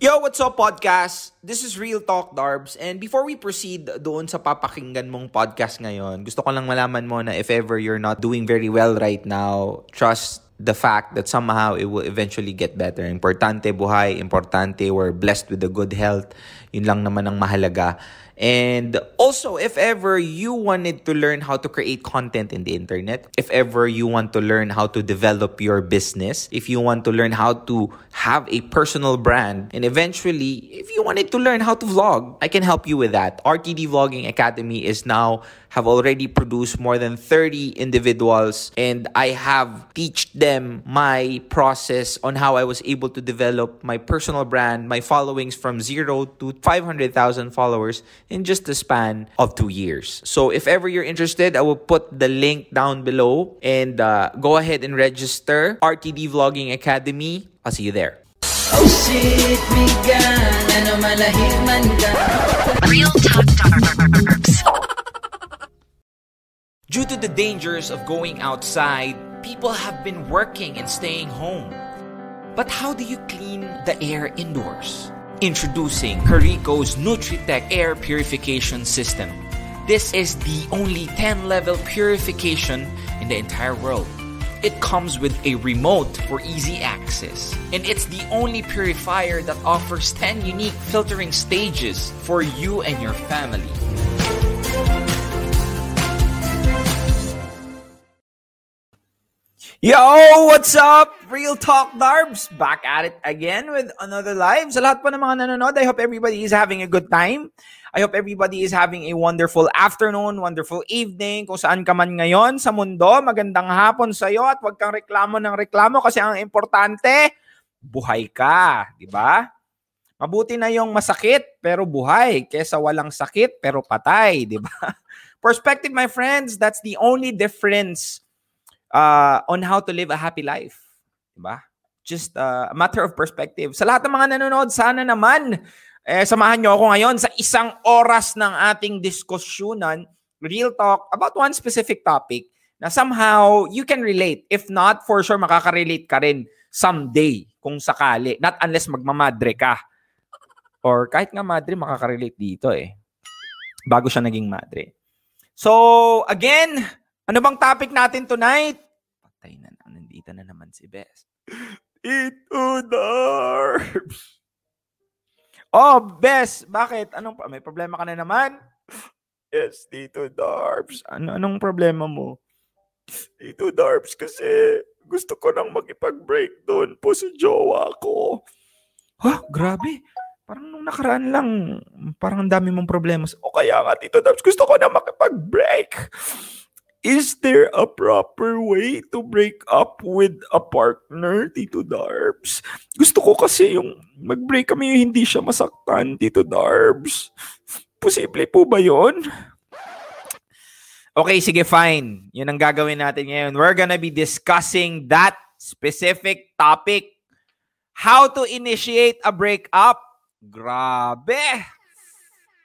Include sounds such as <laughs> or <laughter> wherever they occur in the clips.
Yo, what's up podcast? This is Real Talk Darbs and before we proceed doon sa papakinggan mong podcast ngayon, gusto ko lang malaman mo na if ever you're not doing very well right now, trust the fact that somehow it will eventually get better. Importante buhay, importante we're blessed with a good health. Yun lang naman ang mahalaga. And also, if ever you wanted to learn how to create content in the internet, if ever you want to learn how to develop your business, if you want to learn how to have a personal brand, and eventually, if you wanted to learn how to vlog, I can help you with that. RTD Vlogging Academy is now have already produced more than 30 individuals and I have teach them my process on how I was able to develop my personal brand, my followings from 0 to 500,000 followers in just the span of 2 years. So if ever you're interested, I will put the link down below and uh, go ahead and register RTD Vlogging Academy. I'll see you there. Oh shit, migan, ano malahiman ka Real Talk Darbs. Due to the dangers of going outside, people have been working and staying home. But how do you clean the air indoors? Introducing Carico's Nutritech Air Purification System. This is the only 10 level purification in the entire world. It comes with a remote for easy access. And it's the only purifier that offers 10 unique filtering stages for you and your family. Yo, what's up? Real Talk Darbs. Back at it again with another live. Sa lahat po ng mga nanonood, I hope everybody is having a good time. I hope everybody is having a wonderful afternoon, wonderful evening, kung saan ka man ngayon sa mundo. Magandang hapon sa iyo at huwag kang reklamo ng reklamo kasi ang importante, buhay ka, di ba? Mabuti na yung masakit pero buhay kesa walang sakit pero patay, di ba? <laughs> Perspective, my friends, that's the only difference uh, on how to live a happy life. Diba? Just uh, a matter of perspective. Sa lahat ng mga nanonood, sana naman eh, samahan nyo ako ngayon sa isang oras ng ating diskusyonan, real talk, about one specific topic na somehow you can relate. If not, for sure makaka-relate ka rin someday kung sakali. Not unless magmamadre ka. Or kahit nga madre, makaka-relate dito eh. Bago siya naging madre. So, again, ano bang topic natin tonight? Patay na, nandito na naman si Bes. Ito, Darbs. <laughs> Oh, Bes, bakit? Anong may problema ka na naman? Yes, Tito Darbs. Ano anong problema mo? Tito Darbs kasi gusto ko nang makipag-break doon po sa jowa ko. Ha? Grabe. Parang nung nakaraan lang, parang ang dami mong problema. O kaya nga, Tito Darbs, gusto ko na makipag-break. Is there a proper way to break up with a partner, Tito Darbs? Gusto ko kasi yung mag-break kami yung hindi siya masaktan, Tito Darbs. Posible po ba yon? Okay, sige, fine. Yun ang gagawin natin ngayon. We're gonna be discussing that specific topic. How to initiate a breakup. Grabe!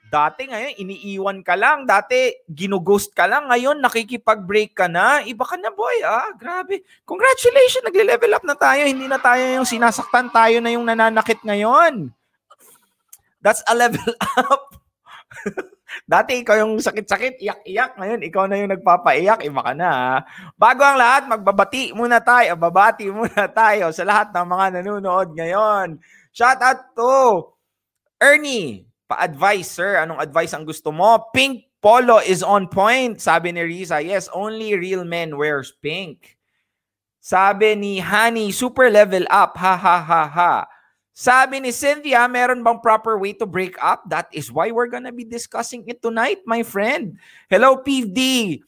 Dati ngayon, iniiwan ka lang. Dati, ginughost ka lang. Ngayon, nakikipag-break ka na. Iba ka na, boy. Ah, grabe. Congratulations, nagle-level up na tayo. Hindi na tayo yung sinasaktan. Tayo na yung nananakit ngayon. That's a level <laughs> up. Dati, ikaw yung sakit-sakit, iyak-iyak. Ngayon, ikaw na yung nagpapaiyak. Iba ka na. Ah. Bago ang lahat, magbabati muna tayo. Babati muna tayo sa lahat ng mga nanonood ngayon. Shout out to Ernie Pa-advise, sir. Anong advice ang gusto mo? Pink polo is on point. Sabi ni Riza, yes, only real men wears pink. Sabi ni Honey, super level up. Ha, ha, ha, ha. Sabi ni Cynthia, meron bang proper way to break up? That is why we're gonna be discussing it tonight, my friend. Hello, PVD.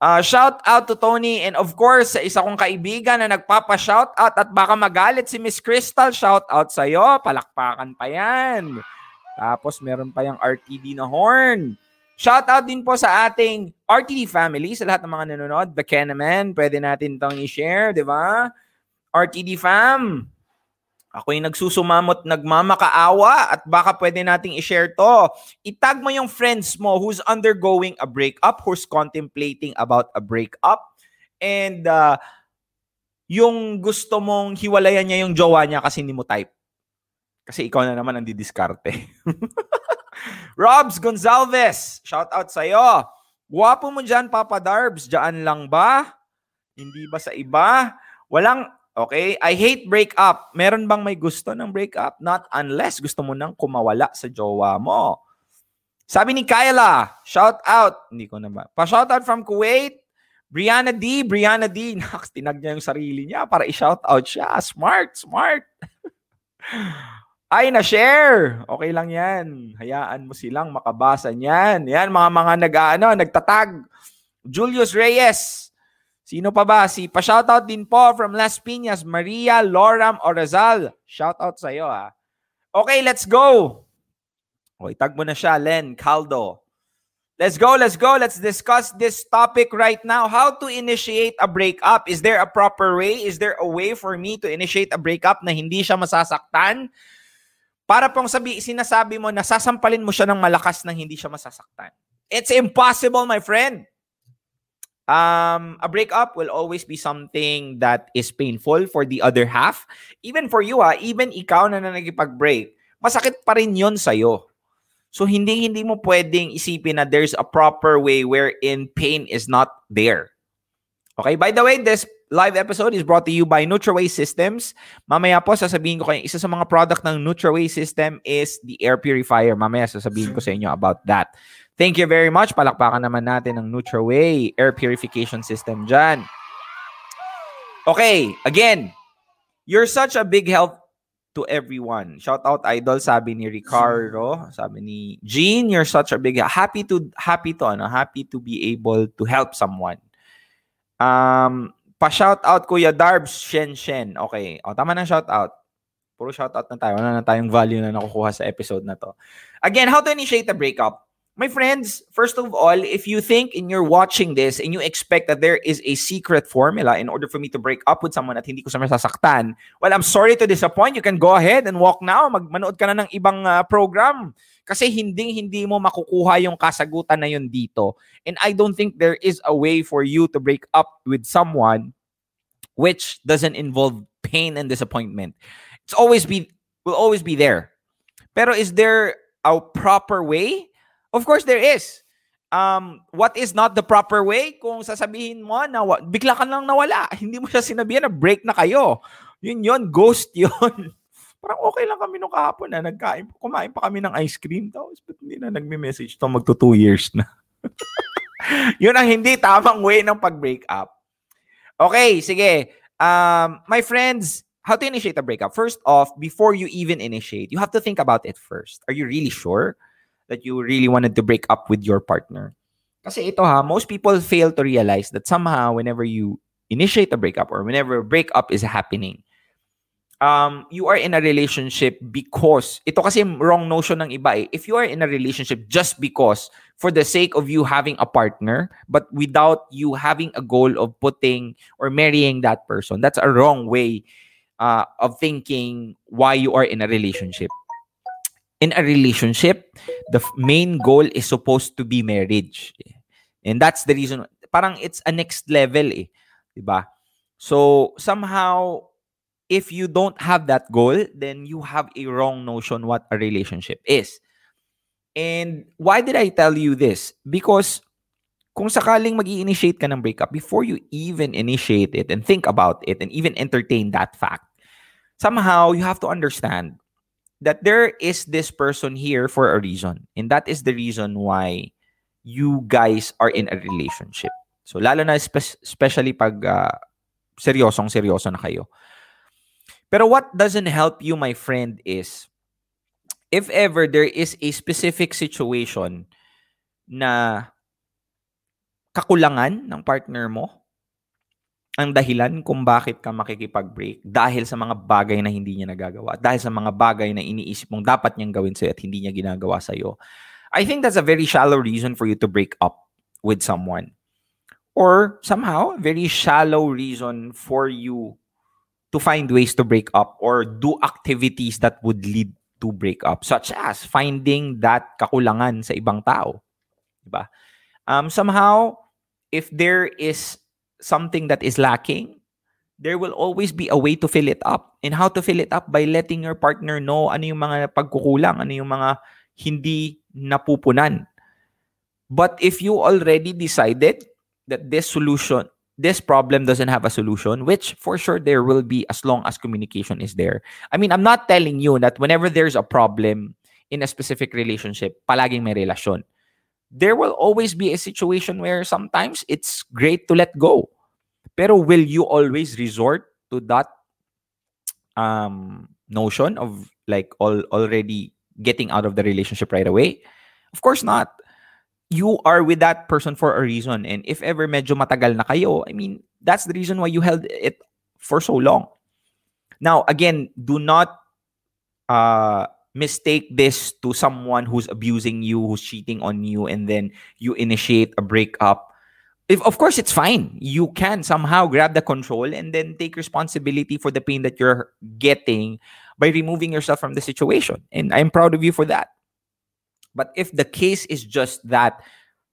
Uh, shout out to Tony and of course sa isa kong kaibigan na nagpapa-shout out at baka magalit si Miss Crystal, shout out sa iyo. Palakpakan pa yan. Tapos meron pa yung RTD na horn. Shout out din po sa ating RTD family, sa lahat ng mga nanonood. The Kenaman, pwede natin itong i-share, di ba? RTD fam, ako yung nagsusumamot, nagmamakaawa at baka pwede nating i-share to. Itag mo yung friends mo who's undergoing a breakup, who's contemplating about a breakup, and uh, yung gusto mong hiwalayan niya yung jowa niya kasi hindi mo type. Kasi ikaw na naman ang didiskarte. <laughs> Robs Gonzalez, shout out sa'yo. Guwapo mo dyan, Papa Darbs. Diyan lang ba? Hindi ba sa iba? Walang, okay, I hate breakup. Meron bang may gusto ng breakup? Not unless gusto mo nang kumawala sa jowa mo. Sabi ni Kyla, shout out. Hindi ko na ba. Pa-shout out from Kuwait. Brianna D, Brianna D. <laughs> Naks, tinag niya yung sarili niya para i-shout out siya. Smart, smart. <laughs> Ay, na-share. Okay lang yan. Hayaan mo silang makabasa niyan. Yan, mga mga nag, ano, nagtatag. Julius Reyes. Sino pa ba? Si pa-shoutout din po from Las Piñas, Maria Loram Orazal. Shoutout sa iyo ah. Okay, let's go. Okay, tag mo na siya, Len Caldo. Let's go, let's go. Let's discuss this topic right now. How to initiate a breakup. Is there a proper way? Is there a way for me to initiate a breakup na hindi siya masasaktan? Para pong sabi, sinasabi mo na sasampalin mo siya ng malakas nang hindi siya masasaktan. It's impossible, my friend. Um, a breakup will always be something that is painful for the other half. Even for you, ha, even ikaw na, na nagipag-break, masakit pa rin yun sa'yo. So, hindi, hindi mo pwedeng isipin na there's a proper way wherein pain is not there. Okay, by the way, this live episode is brought to you by NutraWay Systems. Mamaya po, sasabihin ko kayo, isa sa mga product ng NutraWay System is the air purifier. Mamaya sasabihin ko sa inyo about that. Thank you very much. Palakpakan naman natin ng NutraWay air purification system dyan. Okay, again, you're such a big help to everyone. Shout out idol sabi ni Ricardo, sabi ni Jean, you're such a big happy to happy to ano, happy to be able to help someone. Um pa-shout out Kuya Darbs Shen Shen. Okay, o tama na shout out. Puro shout out na tayo. Wala na tayong value na nakukuha sa episode na to. Again, how to initiate a breakup? My friends, first of all, if you think and you're watching this and you expect that there is a secret formula in order for me to break up with someone at hindi ko sa well, I'm sorry to disappoint. You can go ahead and walk now. Magmanood ka na ng ibang uh, program. Kasi hindi hindi mo makukuha yung kasagutan na yun dito. And I don't think there is a way for you to break up with someone which doesn't involve pain and disappointment. It's always be will always be there. Pero is there a proper way? Of course there is. Um, what is not the proper way? Kung sasabihin mo na bigla ka lang nawala, <laughs> hindi mo siya sinabihan na break na kayo. Yun yun, ghost yun. <laughs> Parang okay lang kami nung kahapon na nagkain, kumain pa kami ng ice cream. Tapos ba't hindi na nagme-message to magto two years na. <laughs> yun ang hindi tamang way ng pag-break up. Okay, sige. Um, my friends, how to initiate a breakup? First off, before you even initiate, you have to think about it first. Are you really sure that you really wanted to break up with your partner? Kasi ito ha, most people fail to realize that somehow whenever you initiate a breakup or whenever a breakup is happening, um, you are in a relationship because, ito kasi wrong notion ng iba eh. If you are in a relationship just because, for the sake of you having a partner, but without you having a goal of putting or marrying that person, that's a wrong way uh, of thinking why you are in a relationship. In a relationship, the main goal is supposed to be marriage. And that's the reason, parang it's a next level eh. Diba? So, somehow, if you don't have that goal, then you have a wrong notion what a relationship is. And why did I tell you this? Because kung sakaling mag initiate ka ng breakup, before you even initiate it and think about it and even entertain that fact, somehow you have to understand that there is this person here for a reason. And that is the reason why you guys are in a relationship. So lalo na spe- especially pag uh, seryosong seryoso na kayo. Pero what doesn't help you, my friend, is if ever there is a specific situation na kakulangan ng partner mo, ang dahilan kung bakit ka makikipag-break dahil sa mga bagay na hindi niya nagagawa, dahil sa mga bagay na iniisip mong dapat niyang gawin sa'yo at hindi niya ginagawa sa'yo. I think that's a very shallow reason for you to break up with someone. Or somehow, very shallow reason for you to find ways to break up or do activities that would lead to break up, such as finding that kakulangan sa ibang tao. Diba? Um, somehow, if there is something that is lacking, there will always be a way to fill it up. And how to fill it up? By letting your partner know ano yung mga pagkukulang, ano yung mga hindi napupunan. But if you already decided that this solution, this problem doesn't have a solution, which for sure there will be as long as communication is there. I mean, I'm not telling you that whenever there's a problem in a specific relationship, palaging may relasyon. There will always be a situation where sometimes it's great to let go. Pero will you always resort to that um notion of like all already getting out of the relationship right away? Of course not. You are with that person for a reason. And if ever medyo matagal na kayo, I mean, that's the reason why you held it for so long. Now, again, do not uh, mistake this to someone who's abusing you, who's cheating on you, and then you initiate a breakup. If, of course, it's fine. You can somehow grab the control and then take responsibility for the pain that you're getting by removing yourself from the situation. And I'm proud of you for that. But if the case is just that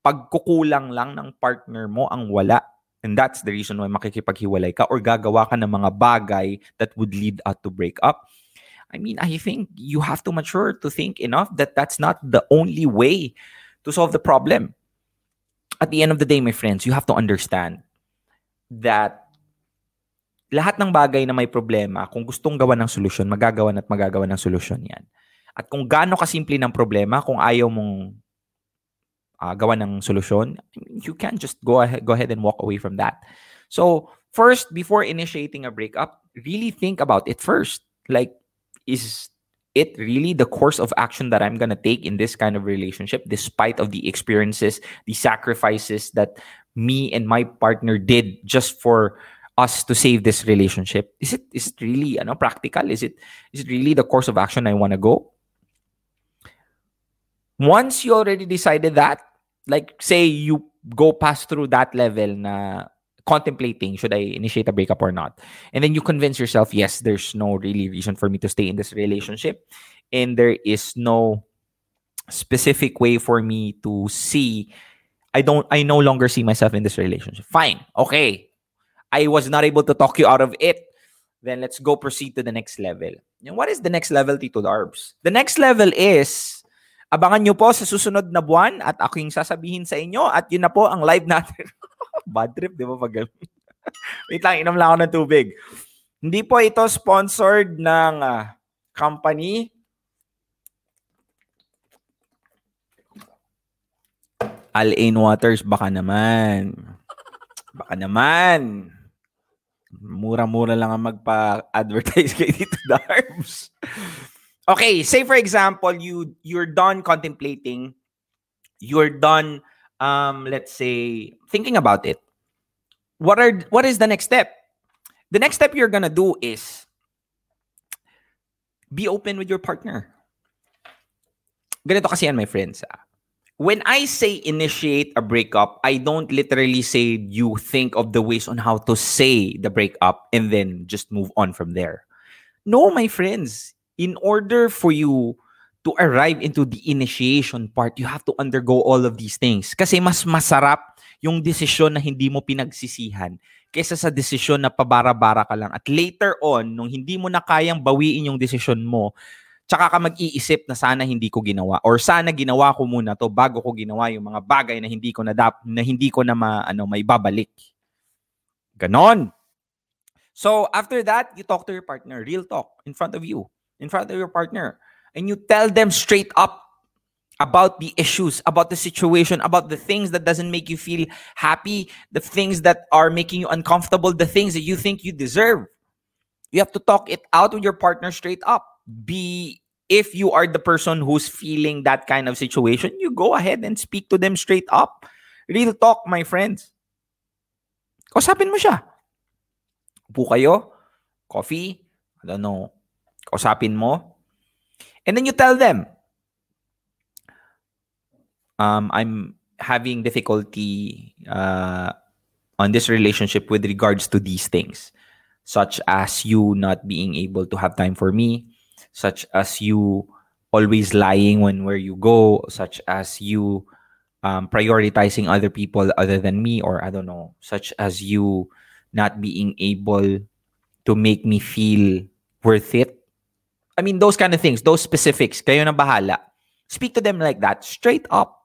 pagkukulang lang ng partner mo ang wala, and that's the reason why makikipaghiwalay ka or gagawa ka ng mga bagay that would lead up to break up, I mean, I think you have to mature to think enough that that's not the only way to solve the problem. At the end of the day, my friends, you have to understand that lahat ng bagay na may problema, kung gustong gawa ng solusyon, magagawa at magagawa ng solusyon yan. At kung gaano kasimple ng problema, kung ayaw mong uh, gawa ng solusyon, you can't just go ahead, go ahead and walk away from that. So, first, before initiating a breakup, really think about it first. Like, is it really the course of action that I'm going to take in this kind of relationship, despite of the experiences, the sacrifices that me and my partner did just for us to save this relationship? Is it is it really ano, practical? Is it is it really the course of action I want to go? once you already decided that, like say you go past through that level na contemplating should I initiate a breakup or not. And then you convince yourself, yes, there's no really reason for me to stay in this relationship. And there is no specific way for me to see I don't I no longer see myself in this relationship. Fine. Okay. I was not able to talk you out of it. Then let's go proceed to the next level. And what is the next level, Tito Darbs? The next level is Abangan nyo po sa susunod na buwan at aking sasabihin sa inyo at yun na po ang live natin. <laughs> Bad trip, di ba? Pag <laughs> Wait lang, inom lang ako ng tubig. Hindi po ito sponsored ng uh, company. Al-Ain Waters, baka naman. Baka naman. Mura-mura lang ang magpa-advertise <laughs> kay Tito Darbs okay say for example you you're done contemplating you're done um let's say thinking about it what are what is the next step the next step you're gonna do is be open with your partner ganito kasi yan my friends ah. when I say initiate a breakup, I don't literally say you think of the ways on how to say the breakup and then just move on from there. No, my friends, in order for you to arrive into the initiation part, you have to undergo all of these things. Kasi mas masarap yung desisyon na hindi mo pinagsisihan kaysa sa desisyon na pabara-bara ka lang. At later on, nung hindi mo na kayang bawiin yung desisyon mo, tsaka ka mag-iisip na sana hindi ko ginawa or sana ginawa ko muna to bago ko ginawa yung mga bagay na hindi ko na dap, na hindi ko na ma, ano, may babalik. Ganon. So after that, you talk to your partner, real talk in front of you in front of your partner and you tell them straight up about the issues about the situation about the things that doesn't make you feel happy the things that are making you uncomfortable the things that you think you deserve. You have to talk it out with your partner straight up. Be if you are the person who's feeling that kind of situation you go ahead and speak to them straight up. Real talk my friends. Kausapin mo siya. Upo kayo. Coffee? I don't know. Kausapin mo. And then you tell them, um, I'm having difficulty uh, on this relationship with regards to these things, such as you not being able to have time for me, such as you always lying when where you go, such as you um, prioritizing other people other than me, or I don't know, such as you not being able to make me feel worth it. I mean, those kind of things, those specifics, kayo na bahala. Speak to them like that, straight up.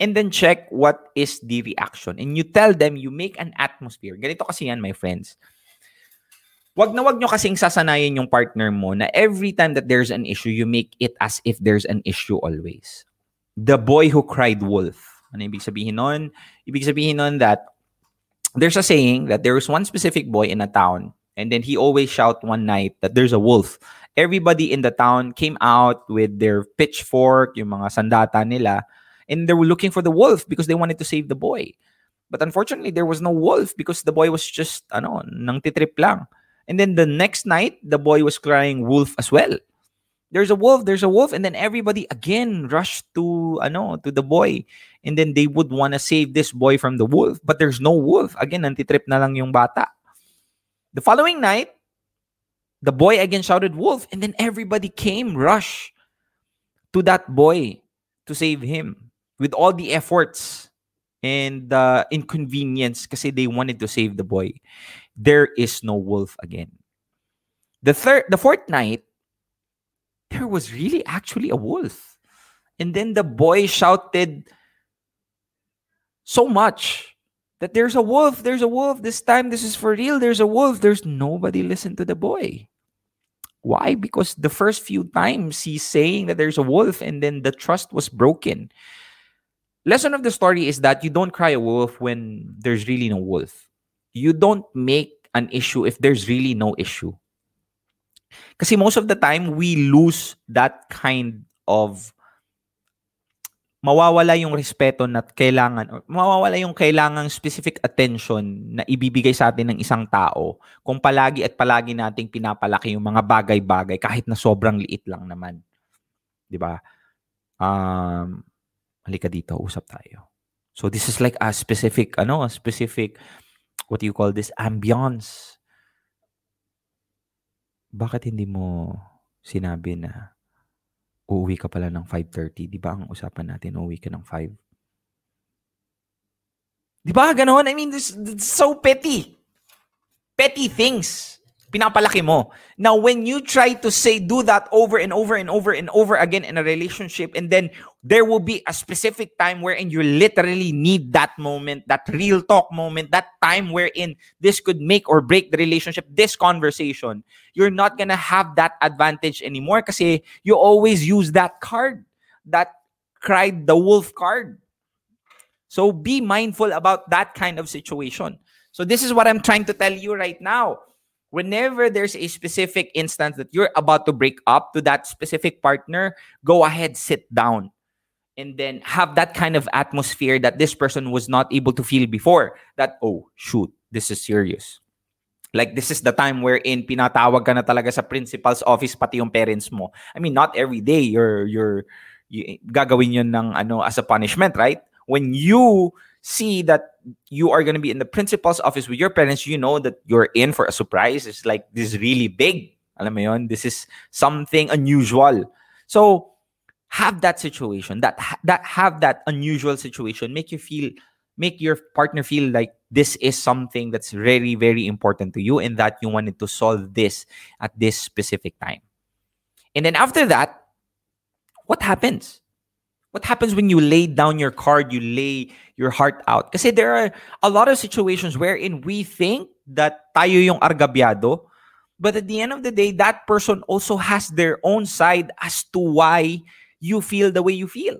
And then check what is the reaction. And you tell them, you make an atmosphere. Ganito kasi yan, my friends. Wag na wag nyo kasing sasanayin yung partner mo na every time that there's an issue, you make it as if there's an issue always. The boy who cried wolf. Ano ibig sabihin nun? Ibig sabihin nun that there's a saying that there was one specific boy in a town and then he always shout one night that there's a wolf. Everybody in the town came out with their pitchfork, yung mga sandata nila, and they were looking for the wolf because they wanted to save the boy. But unfortunately, there was no wolf because the boy was just, ano, nang titrip lang. And then the next night, the boy was crying wolf as well. There's a wolf, there's a wolf, and then everybody again rushed to ano to the boy. And then they would want to save this boy from the wolf, but there's no wolf. Again, nantitrip na lang yung bata. The following night, the boy again shouted wolf, and then everybody came rush to that boy to save him with all the efforts and the inconvenience because they wanted to save the boy there is no wolf again. The third, the fourth night, there was really actually a wolf. And then the boy shouted so much that there's a wolf, there's a wolf. This time, this is for real. There's a wolf. There's nobody listened to the boy. Why? Because the first few times he's saying that there's a wolf and then the trust was broken. Lesson of the story is that you don't cry a wolf when there's really no wolf you don't make an issue if there's really no issue. Because most of the time, we lose that kind of mawawala yung respeto na kailangan mawawala yung kailangang specific attention na ibibigay sa atin ng isang tao kung palagi at palagi nating pinapalaki yung mga bagay-bagay kahit na sobrang liit lang naman. 'Di ba? Um halika dito, usap tayo. So this is like a specific ano, a specific what do you call this ambiance bakit hindi mo sinabi na uuwi ka pala ng 5.30? Di ba ang usapan natin, uuwi ka ng 5? Di ba ganon? I mean, this, this so petty. Petty things pinapalaki mo. Now, when you try to say, do that over and over and over and over again in a relationship, and then there will be a specific time wherein you literally need that moment, that real talk moment, that time wherein this could make or break the relationship, this conversation, you're not gonna have that advantage anymore because you always use that card, that cried the wolf card. So be mindful about that kind of situation. So this is what I'm trying to tell you right now whenever there's a specific instance that you're about to break up to that specific partner, go ahead, sit down. And then have that kind of atmosphere that this person was not able to feel before. That, oh, shoot, this is serious. Like, this is the time wherein pinatawag ka na talaga sa principal's office, pati yung parents mo. I mean, not every day you're, you're, you, gagawin yun ng, ano, as a punishment, right? When you see that you are going to be in the principal's office with your parents, you know that you're in for a surprise. It's like this is really big. Alam mo yon, this is something unusual. So have that situation, that that have that unusual situation, make you feel, make your partner feel like this is something that's very very important to you, and that you wanted to solve this at this specific time. And then after that, what happens? What happens when you lay down your card, you lay your heart out? Kasi there are a lot of situations wherein we think that tayo yung argabyado, but at the end of the day, that person also has their own side as to why you feel the way you feel.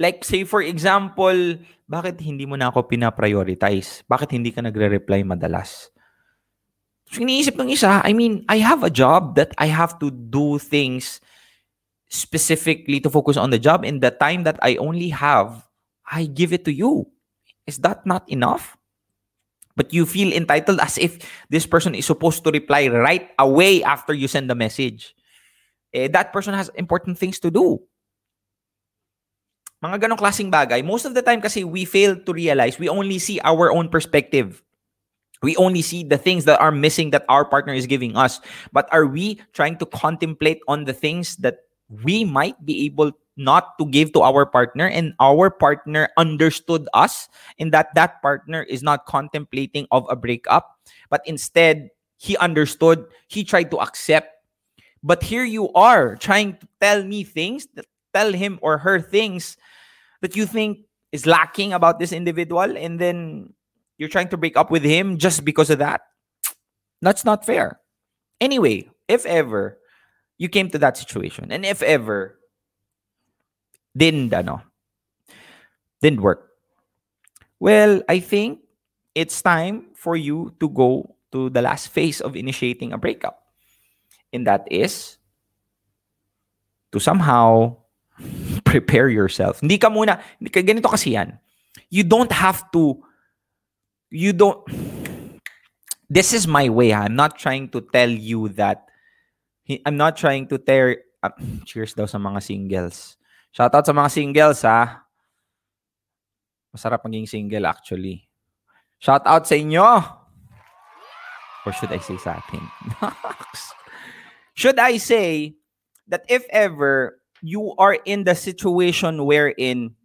Like say for example, bakit hindi mo na ako pina-prioritize? Bakit hindi ka nagre-reply madalas? So iniisip ng isa, I mean, I have a job that I have to do things specifically to focus on the job in the time that I only have, I give it to you. Is that not enough? But you feel entitled as if this person is supposed to reply right away after you send the message. Eh, that person has important things to do. Mga ganong klaseng bagay. Most of the time kasi we fail to realize we only see our own perspective. We only see the things that are missing that our partner is giving us. But are we trying to contemplate on the things that we might be able not to give to our partner and our partner understood us in that that partner is not contemplating of a breakup But instead, he understood, he tried to accept. But here you are trying to tell me things, tell him or her things that you think is lacking about this individual, and then you're trying to break up with him just because of that. That's not fair. Anyway, if ever you came to that situation, and if ever didn't ano, didn't work, well, I think it's time for you to go to the last phase of initiating a breakup. And that is to somehow <laughs> prepare yourself. Hindi ka muna, ganito kasi yan. You don't have to, you don't, <sighs> this is my way. ha. I'm not trying to tell you that, I'm not trying to tear, ah, <clears throat> cheers daw sa mga singles. Shout out sa mga singles, ha. Masarap maging single, actually. Shout out sa inyo. Or should I say sa atin? <laughs> should I say that if ever you are in the situation wherein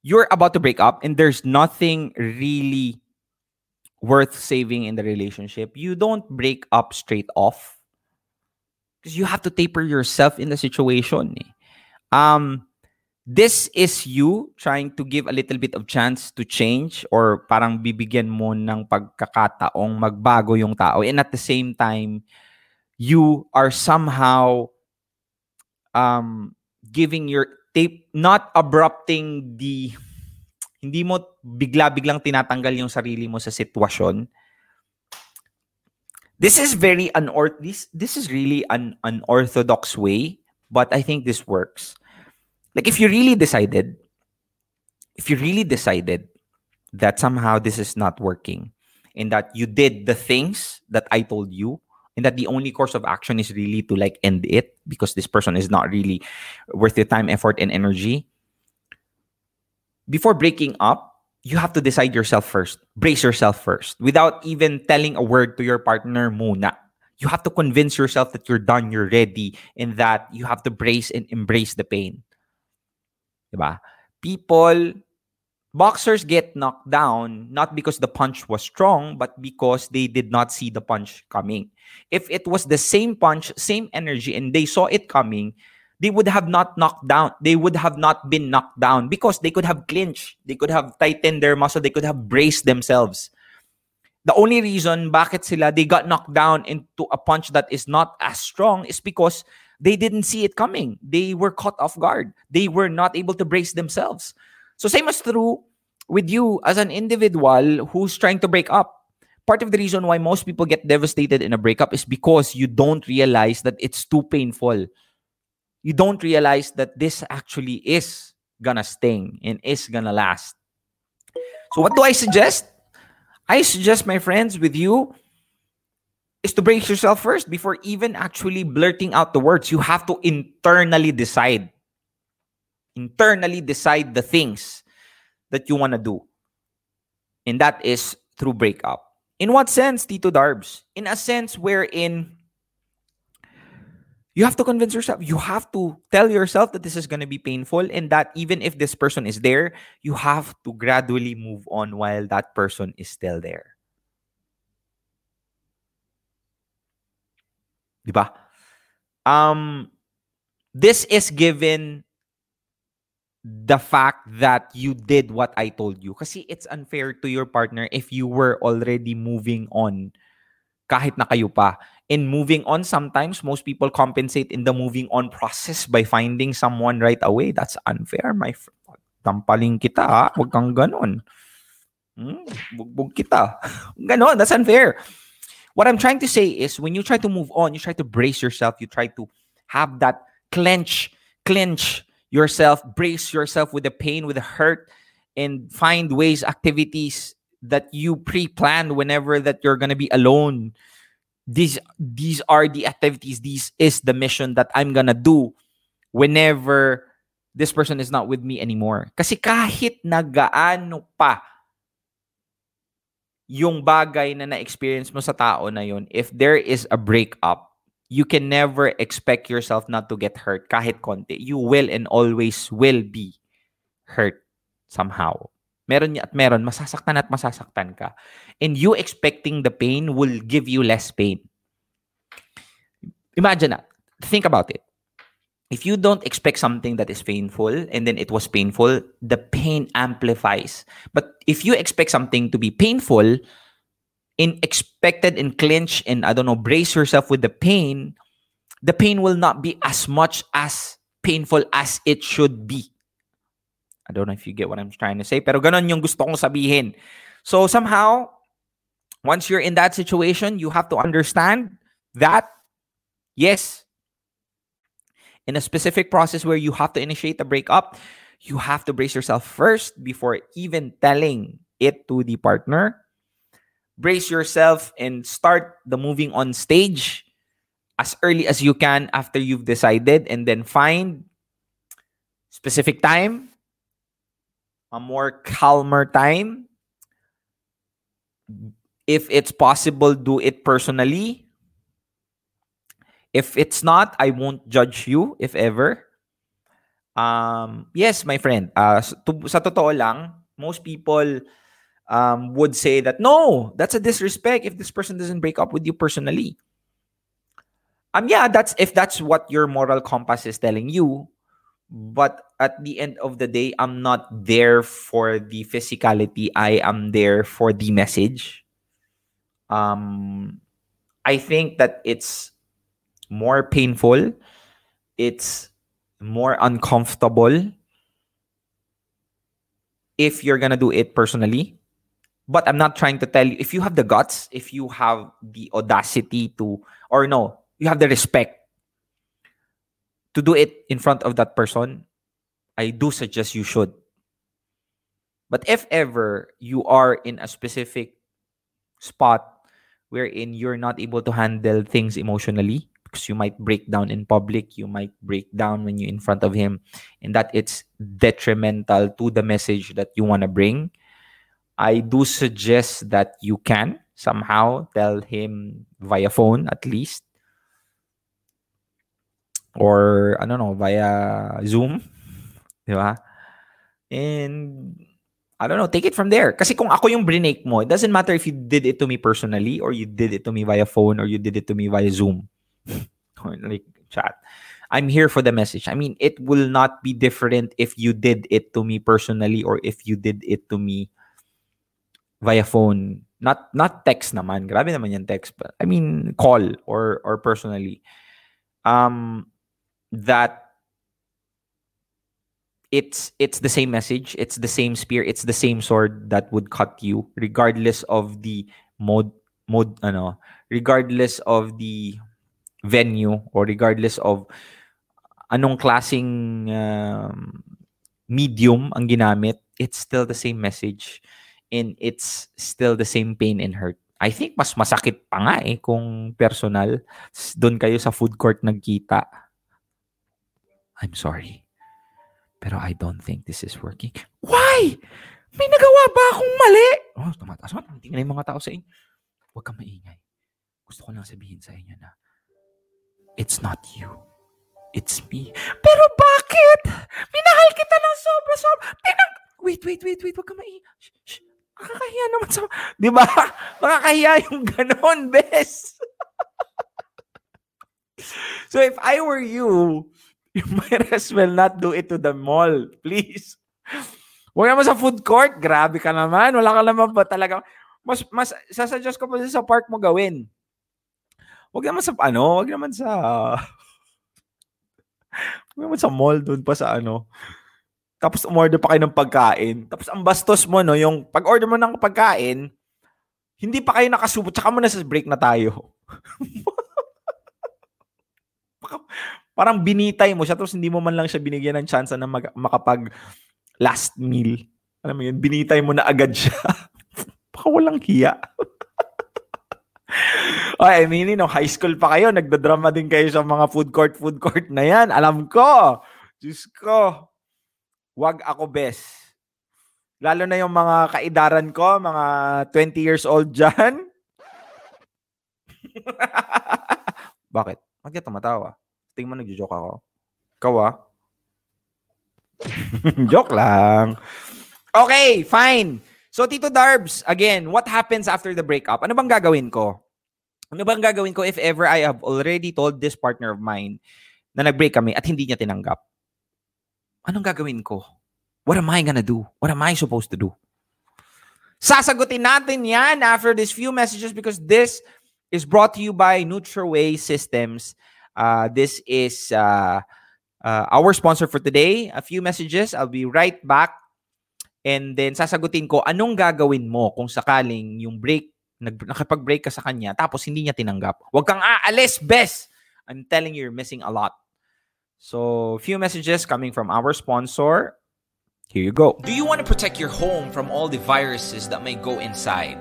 you're about to break up and there's nothing really worth saving in the relationship, you don't break up straight off. Because you have to taper yourself in the situation. eh. Um, this is you trying to give a little bit of chance to change or parang bibigyan mo ng pagkakataong magbago yung tao and at the same time you are somehow um giving your tape not abrupting the hindi mo bigla-biglang tinatanggal yung sarili mo sa sitwasyon. This is very unor this this is really an unorthodox way but i think this works. Like if you really decided if you really decided that somehow this is not working and that you did the things that i told you and that the only course of action is really to like end it because this person is not really worth your time effort and energy. Before breaking up you have to decide yourself first. Brace yourself first. Without even telling a word to your partner muna you have to convince yourself that you're done you're ready and that you have to brace and embrace the pain. Diba? People, boxers get knocked down not because the punch was strong, but because they did not see the punch coming. If it was the same punch, same energy, and they saw it coming, they would have not knocked down. They would have not been knocked down because they could have clinched. They could have tightened their muscle. They could have braced themselves. The only reason bakit sila they got knocked down into a punch that is not as strong is because they didn't see it coming. They were caught off guard. They were not able to brace themselves. So same as true with you as an individual who's trying to break up. Part of the reason why most people get devastated in a breakup is because you don't realize that it's too painful. You don't realize that this actually is gonna sting and is gonna last. So what do I suggest? I suggest, my friends, with you is to brace yourself first before even actually blurting out the words. You have to internally decide. Internally decide the things that you want to do. And that is through breakup. In what sense, Tito Darbs? In a sense wherein you have to convince yourself, you have to tell yourself that this is going to be painful and that even if this person is there, you have to gradually move on while that person is still there. Di ba? Um, this is given the fact that you did what I told you. Kasi it's unfair to your partner if you were already moving on kahit na kayo pa. In moving on, sometimes most people compensate in the moving on process by finding someone right away. That's unfair, my friend. Tampaling kita, ha? Huwag kang ganon. Hmm? Bugbog kita. <laughs> Ganon, that's unfair. What I'm trying to say is when you try to move on, you try to brace yourself, you try to have that clench, clench yourself, brace yourself with the pain, with the hurt, and find ways, activities that you pre-plan whenever that you're gonna be alone. These these are the activities, this is the mission that I'm gonna do whenever this person is not with me anymore. Kasi kahit na gaano pa yung bagay na na-experience mo sa tao na yun, if there is a breakup, you can never expect yourself not to get hurt kahit konti. You will and always will be hurt somehow. Meron at meron, masasaktan at masasaktan ka. And you expecting the pain will give you less pain. Imagine that. Think about it. If you don't expect something that is painful and then it was painful, the pain amplifies. But if you expect something to be painful, in expected and clinch and I don't know, brace yourself with the pain, the pain will not be as much as painful as it should be. I don't know if you get what I'm trying to say, pero ganon yung gusto kong sabihin. So somehow, once you're in that situation, you have to understand that, yes, in a specific process where you have to initiate the breakup, you have to brace yourself first before even telling it to the partner. Brace yourself and start the moving on stage as early as you can after you've decided. And then find specific time a more calmer time. If it's possible do it personally. If it's not i won't judge you if ever. Um yes my friend. Uh to, sa totoo lang most people um would say that no that's a disrespect if this person doesn't break up with you personally. Um yeah that's if that's what your moral compass is telling you but at the end of the day i'm not there for the physicality. I am there for the message. Um i think that it's more painful. It's more uncomfortable if you're gonna do it personally but i'm not trying to tell you if you have the guts if you have the audacity to or no you have the respect to do it in front of that person, I do suggest you should. But if ever you are in a specific spot wherein you're not able to handle things emotionally, because you might break down in public, you might break down when you're in front of him, and that it's detrimental to the message that you want to bring, I do suggest that you can somehow tell him via phone at least or I don't know via Zoom, <laughs> ba? And I don't know, take it from there. Kasi kung ako yung brinake mo, it doesn't matter if you did it to me personally or you did it to me via phone or you did it to me via Zoom <laughs> or like chat. I'm here for the message. I mean, it will not be different if you did it to me personally or if you did it to me via phone. Not not text naman. Grabe naman yung text. But I mean, call or or personally. Um, that it's it's the same message it's the same spear it's the same sword that would cut you regardless of the mode mode ano regardless of the venue or regardless of anong klasing um, medium ang ginamit it's still the same message and it's still the same pain and hurt I think mas masakit pa nga eh kung personal doon kayo sa food court nagkita I'm sorry. Pero I don't think this is working. Why? May nagawa ba akong mali? Oh, tumataas. Tingnan yung mga tao sa inyo. Huwag kang maingay. Gusto ko lang sabihin sa inyo na it's not you. It's me. Pero bakit? Minahal kita ng sobra-sobra. Pinag... Wait, wait, wait, wait. Huwag kang maingay. Shh, shh. Nakakahiya naman sa... Di ba? <laughs> Nakakahiya yung ganon, <laughs> bes. so if I were you, you might as well not do it to the mall. Please. Huwag naman sa food court. Grabe ka naman. Wala ka naman ba talaga. Mas, mas, sasuggest ko pa sa park mo gawin. Huwag naman sa, ano, huwag naman sa, <laughs> huwag naman sa mall doon pa sa ano. Tapos umorder pa kayo ng pagkain. Tapos ang bastos mo, no, yung pag-order mo ng pagkain, hindi pa kayo nakasubo, tsaka mo na sa break na tayo. <laughs> parang binitay mo siya tapos hindi mo man lang siya binigyan ng chance na mag- makapag last meal. Alam mo yun, binitay mo na agad siya. <laughs> Baka walang hiya. Ay, I mean, no, high school pa kayo, nagdadrama din kayo sa mga food court, food court na yan. Alam ko. Diyos ko. Wag ako best. Lalo na yung mga kaidaran ko, mga 20 years old dyan. <laughs> Bakit? Bakit tumatawa? Tingin mo nagjo-joke ako. Ikaw ah. <laughs> Joke lang. Okay, fine. So, Tito Darbs, again, what happens after the breakup? Ano bang gagawin ko? Ano bang gagawin ko if ever I have already told this partner of mine na nag-break kami at hindi niya tinanggap? Anong gagawin ko? What am I gonna do? What am I supposed to do? Sasagutin natin yan after this few messages because this is brought to you by NutraWay Systems. Uh, this is uh, uh, our sponsor for today. A few messages. I'll be right back. And then sasagutin ko, anong gagawin mo kung sakaling yung break, nag, nakipag-break ka sa kanya, tapos hindi niya tinanggap. Huwag kang aalis, bes! I'm telling you, you're missing a lot. So, a few messages coming from our sponsor. Here you go. Do you want to protect your home from all the viruses that may go inside?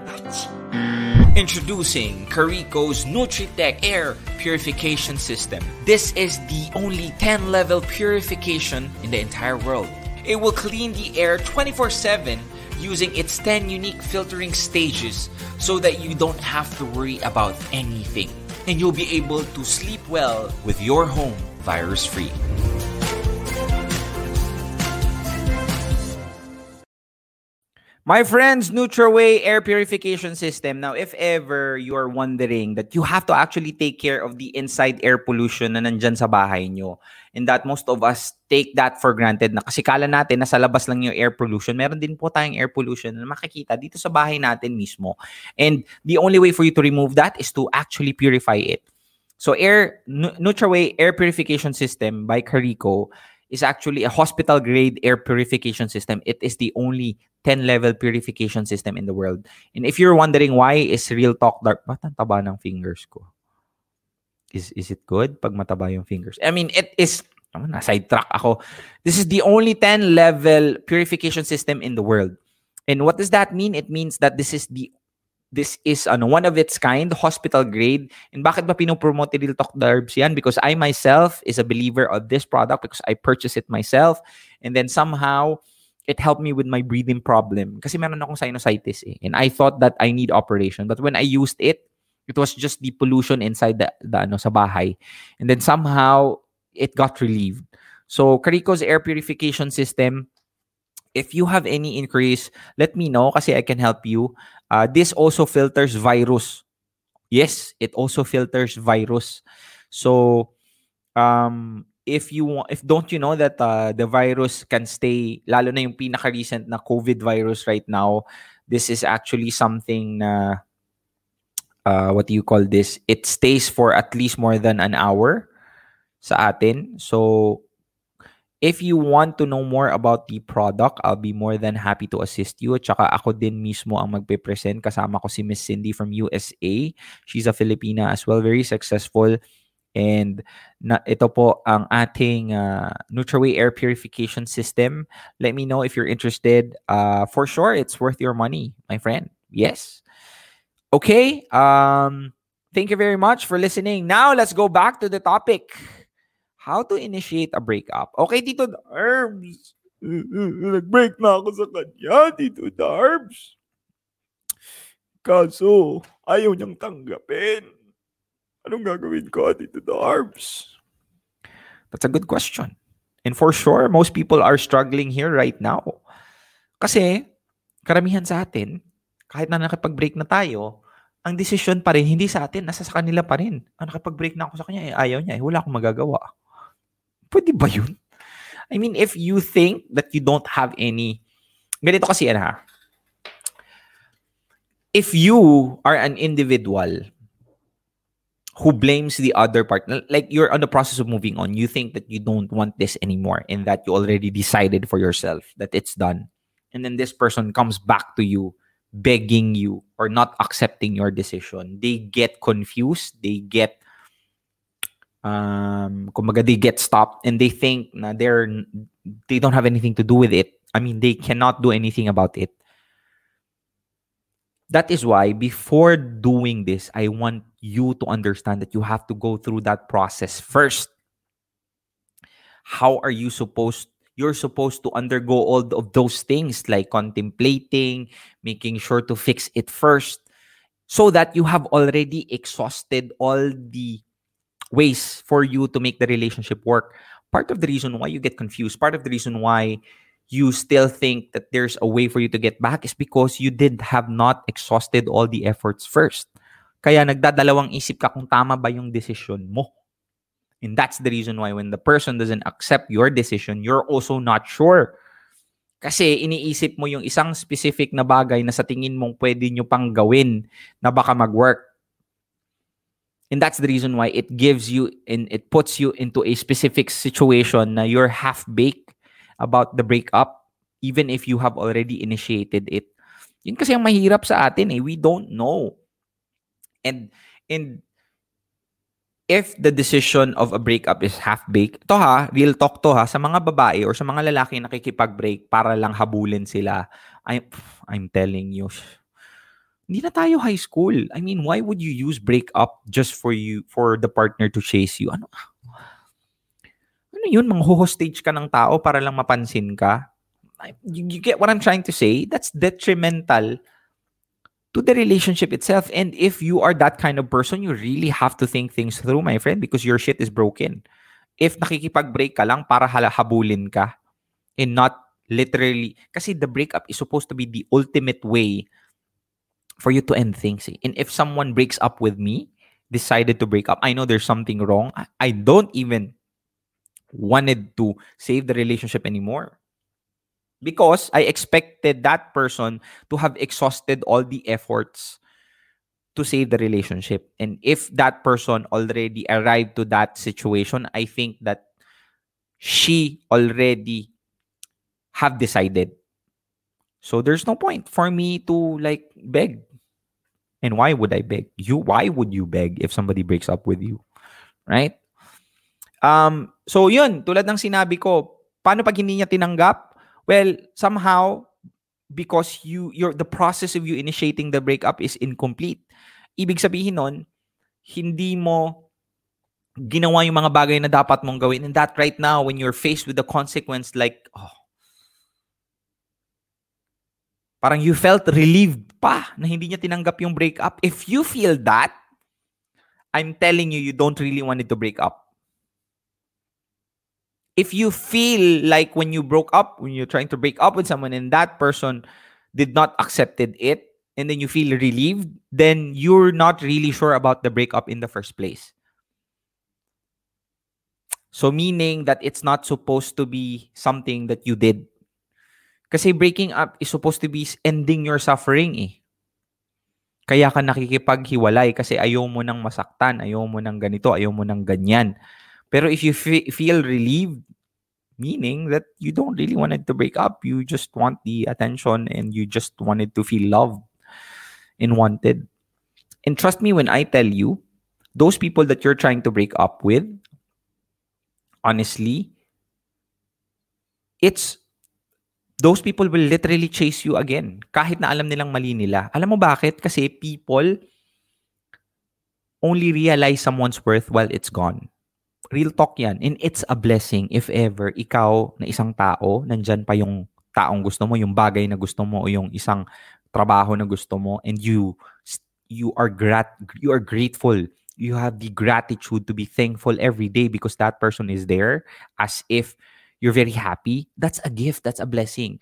Introducing Carico's Nutritech Air Purification System. This is the only 10 level purification in the entire world. It will clean the air 24 7 using its 10 unique filtering stages so that you don't have to worry about anything. And you'll be able to sleep well with your home virus free. My friends, NutraWay air purification system. Now, if ever you are wondering that you have to actually take care of the inside air pollution na nandyan sa bahay nyo, and that most of us take that for granted na kasi kala natin labas lang yung air pollution, meron din po tayong air pollution na makikita dito sa bahay natin mismo. And the only way for you to remove that is to actually purify it. So, air Nu- NutraWay air purification system by Carico is actually a hospital grade air purification system. It is the only 10 level purification system in the world. And if you're wondering why is Real Talk Darbs, ba't ang taba ng fingers ko? Is is it good pag mataba yung fingers? I mean, it is oh, na sidetrack ako. This is the only 10 level purification system in the world. And what does that mean? It means that this is the this is ano, one of its kind, hospital grade. And bakit ba pinopromote ni Real Talk Darbs yan? Because I myself is a believer of this product because I purchased it myself. And then somehow, it helped me with my breathing problem. Kasi meron akong sinusitis eh. And I thought that I need operation. But when I used it, it was just the pollution inside the, the ano, sa bahay. And then somehow, it got relieved. So, Carico's air purification system, if you have any inquiries, let me know kasi I can help you. Uh, this also filters virus. Yes, it also filters virus. So, um, if you want, if don't you know that uh, the virus can stay, lalo na yung pinaka recent na COVID virus right now, this is actually something na uh, what do you call this? It stays for at least more than an hour sa atin. So, if you want to know more about the product, I'll be more than happy to assist you. At ako din mismo ang magpe-present. Kasama ko si Miss Cindy from USA. She's a Filipina as well, very successful. And na, ito po ang ating uh, NutraWay air purification system. Let me know if you're interested. Uh, for sure, it's worth your money, my friend. Yes. Okay. Um, thank you very much for listening. Now, let's go back to the topic. How to initiate a breakup. Okay, Tito Darbs. Nag-break na ako sa kanya, Tito Darbs. Kaso, ayaw niyang tanggapin. Anong gagawin ko, Tito Darbs? That's a good question. And for sure, most people are struggling here right now. Kasi, karamihan sa atin, kahit na nakipag-break na tayo, ang decision pa rin, hindi sa atin, nasa sa kanila pa rin. Ah, nakipag-break na ako sa kanya, eh, ayaw niya, eh, wala akong magagawa. Pwede ba yun? I mean, if you think that you don't have any, ganito kasi yan ha, if you are an individual who blames the other partner, like you're on the process of moving on, you think that you don't want this anymore and that you already decided for yourself that it's done. And then this person comes back to you begging you or not accepting your decision. They get confused, they get um kumbaga they get stopped and they think na they're they don't have anything to do with it. I mean, they cannot do anything about it. That is why before doing this, I want you to understand that you have to go through that process first. How are you supposed you're supposed to undergo all of those things like contemplating, making sure to fix it first so that you have already exhausted all the ways for you to make the relationship work. Part of the reason why you get confused, part of the reason why you still think that there's a way for you to get back is because you did have not exhausted all the efforts first. Kaya nagdadalawang isip ka kung tama ba yung decision mo. And that's the reason why when the person doesn't accept your decision, you're also not sure. Kasi iniisip mo yung isang specific na bagay na sa tingin mong pwede nyo pang gawin na baka mag-work. And that's the reason why it gives you and it puts you into a specific situation na you're half-baked about the breakup even if you have already initiated it. Yun kasi ang mahirap sa atin eh. We don't know. And and if the decision of a breakup is half-baked, to ha, real talk to ha, sa mga babae or sa mga lalaki na nakikipag-break para lang habulin sila, I'm, I'm telling you, hindi na tayo high school. I mean, why would you use breakup just for you, for the partner to chase you? Ano, ano yun? Mga hostage ka ng tao para lang mapansin ka? You, you get what I'm trying to say? That's detrimental to the relationship itself. And if you are that kind of person, you really have to think things through, my friend, because your shit is broken. If nakikipag-break ka lang para habulin ka and not literally, kasi the breakup is supposed to be the ultimate way for you to end things. And if someone breaks up with me, decided to break up, I know there's something wrong. I don't even wanted to save the relationship anymore because I expected that person to have exhausted all the efforts to save the relationship. And if that person already arrived to that situation, I think that she already have decided. So there's no point for me to like beg. And why would I beg? You why would you beg if somebody breaks up with you? Right? Um so yun, tulad ng sinabi ko, paano pag hindi niya tinanggap? Well, somehow because you your the process of you initiating the breakup is incomplete. Ibig sabihin nun, hindi mo ginawa yung mga bagay na dapat mong gawin. And that right now, when you're faced with the consequence like, oh, parang you felt relieved pa na hindi niya tinanggap yung breakup. If you feel that, I'm telling you, you don't really want it to break up. If you feel like when you broke up, when you're trying to break up with someone and that person did not accepted it, and then you feel relieved, then you're not really sure about the breakup in the first place. So meaning that it's not supposed to be something that you did. Kasi breaking up is supposed to be ending your suffering eh. Kaya ka nakikipaghiwalay kasi ayaw mo nang masaktan, ayaw mo nang ganito, ayaw mo nang ganyan. Pero if you fe- feel relieved, meaning that you don't really want it to break up, you just want the attention and you just wanted to feel loved and wanted. And trust me when I tell you, those people that you're trying to break up with, honestly, it's those people will literally chase you again kahit na alam nilang mali nila. Alam mo bakit? Kasi people only realize someone's worth while it's gone. Real talk yan. And it's a blessing if ever ikaw na isang tao, nandyan pa yung taong gusto mo, yung bagay na gusto mo, o yung isang trabaho na gusto mo, and you you are grat you are grateful. You have the gratitude to be thankful every day because that person is there as if you're very happy. That's a gift. That's a blessing.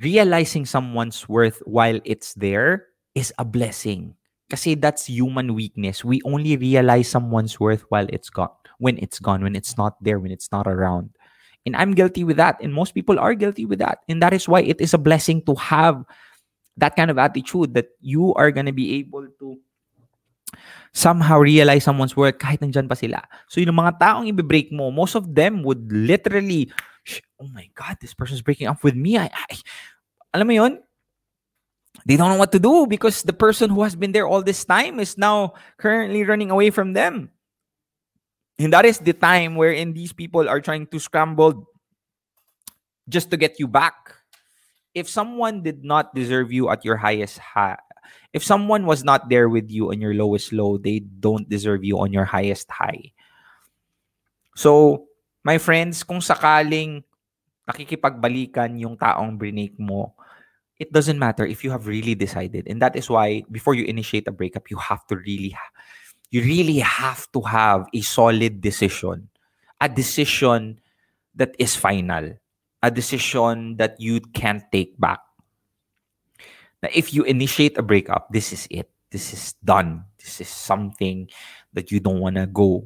Realizing someone's worth while it's there is a blessing. Kasi that's human weakness. We only realize someone's worth while it's gone, when it's gone, when it's not there, when it's not around. And I'm guilty with that. And most people are guilty with that. And that is why it is a blessing to have that kind of attitude that you are going to be able to somehow realize someone's worth kahit nandyan pa sila. So yung mga taong i-break mo, most of them would literally, oh my God, this person's breaking up with me. I, I, alam mo yun? They don't know what to do because the person who has been there all this time is now currently running away from them. And that is the time wherein these people are trying to scramble just to get you back. If someone did not deserve you at your highest high, if someone was not there with you on your lowest low, they don't deserve you on your highest high. So, my friends, kung sakaling nakikipagbalikan yung taong brinik mo, it doesn't matter if you have really decided. And that is why before you initiate a breakup, you have to really you really have to have a solid decision. A decision that is final. a decision that you can't take back. Na if you initiate a breakup, this is it. This is done. This is something that you don't wanna go.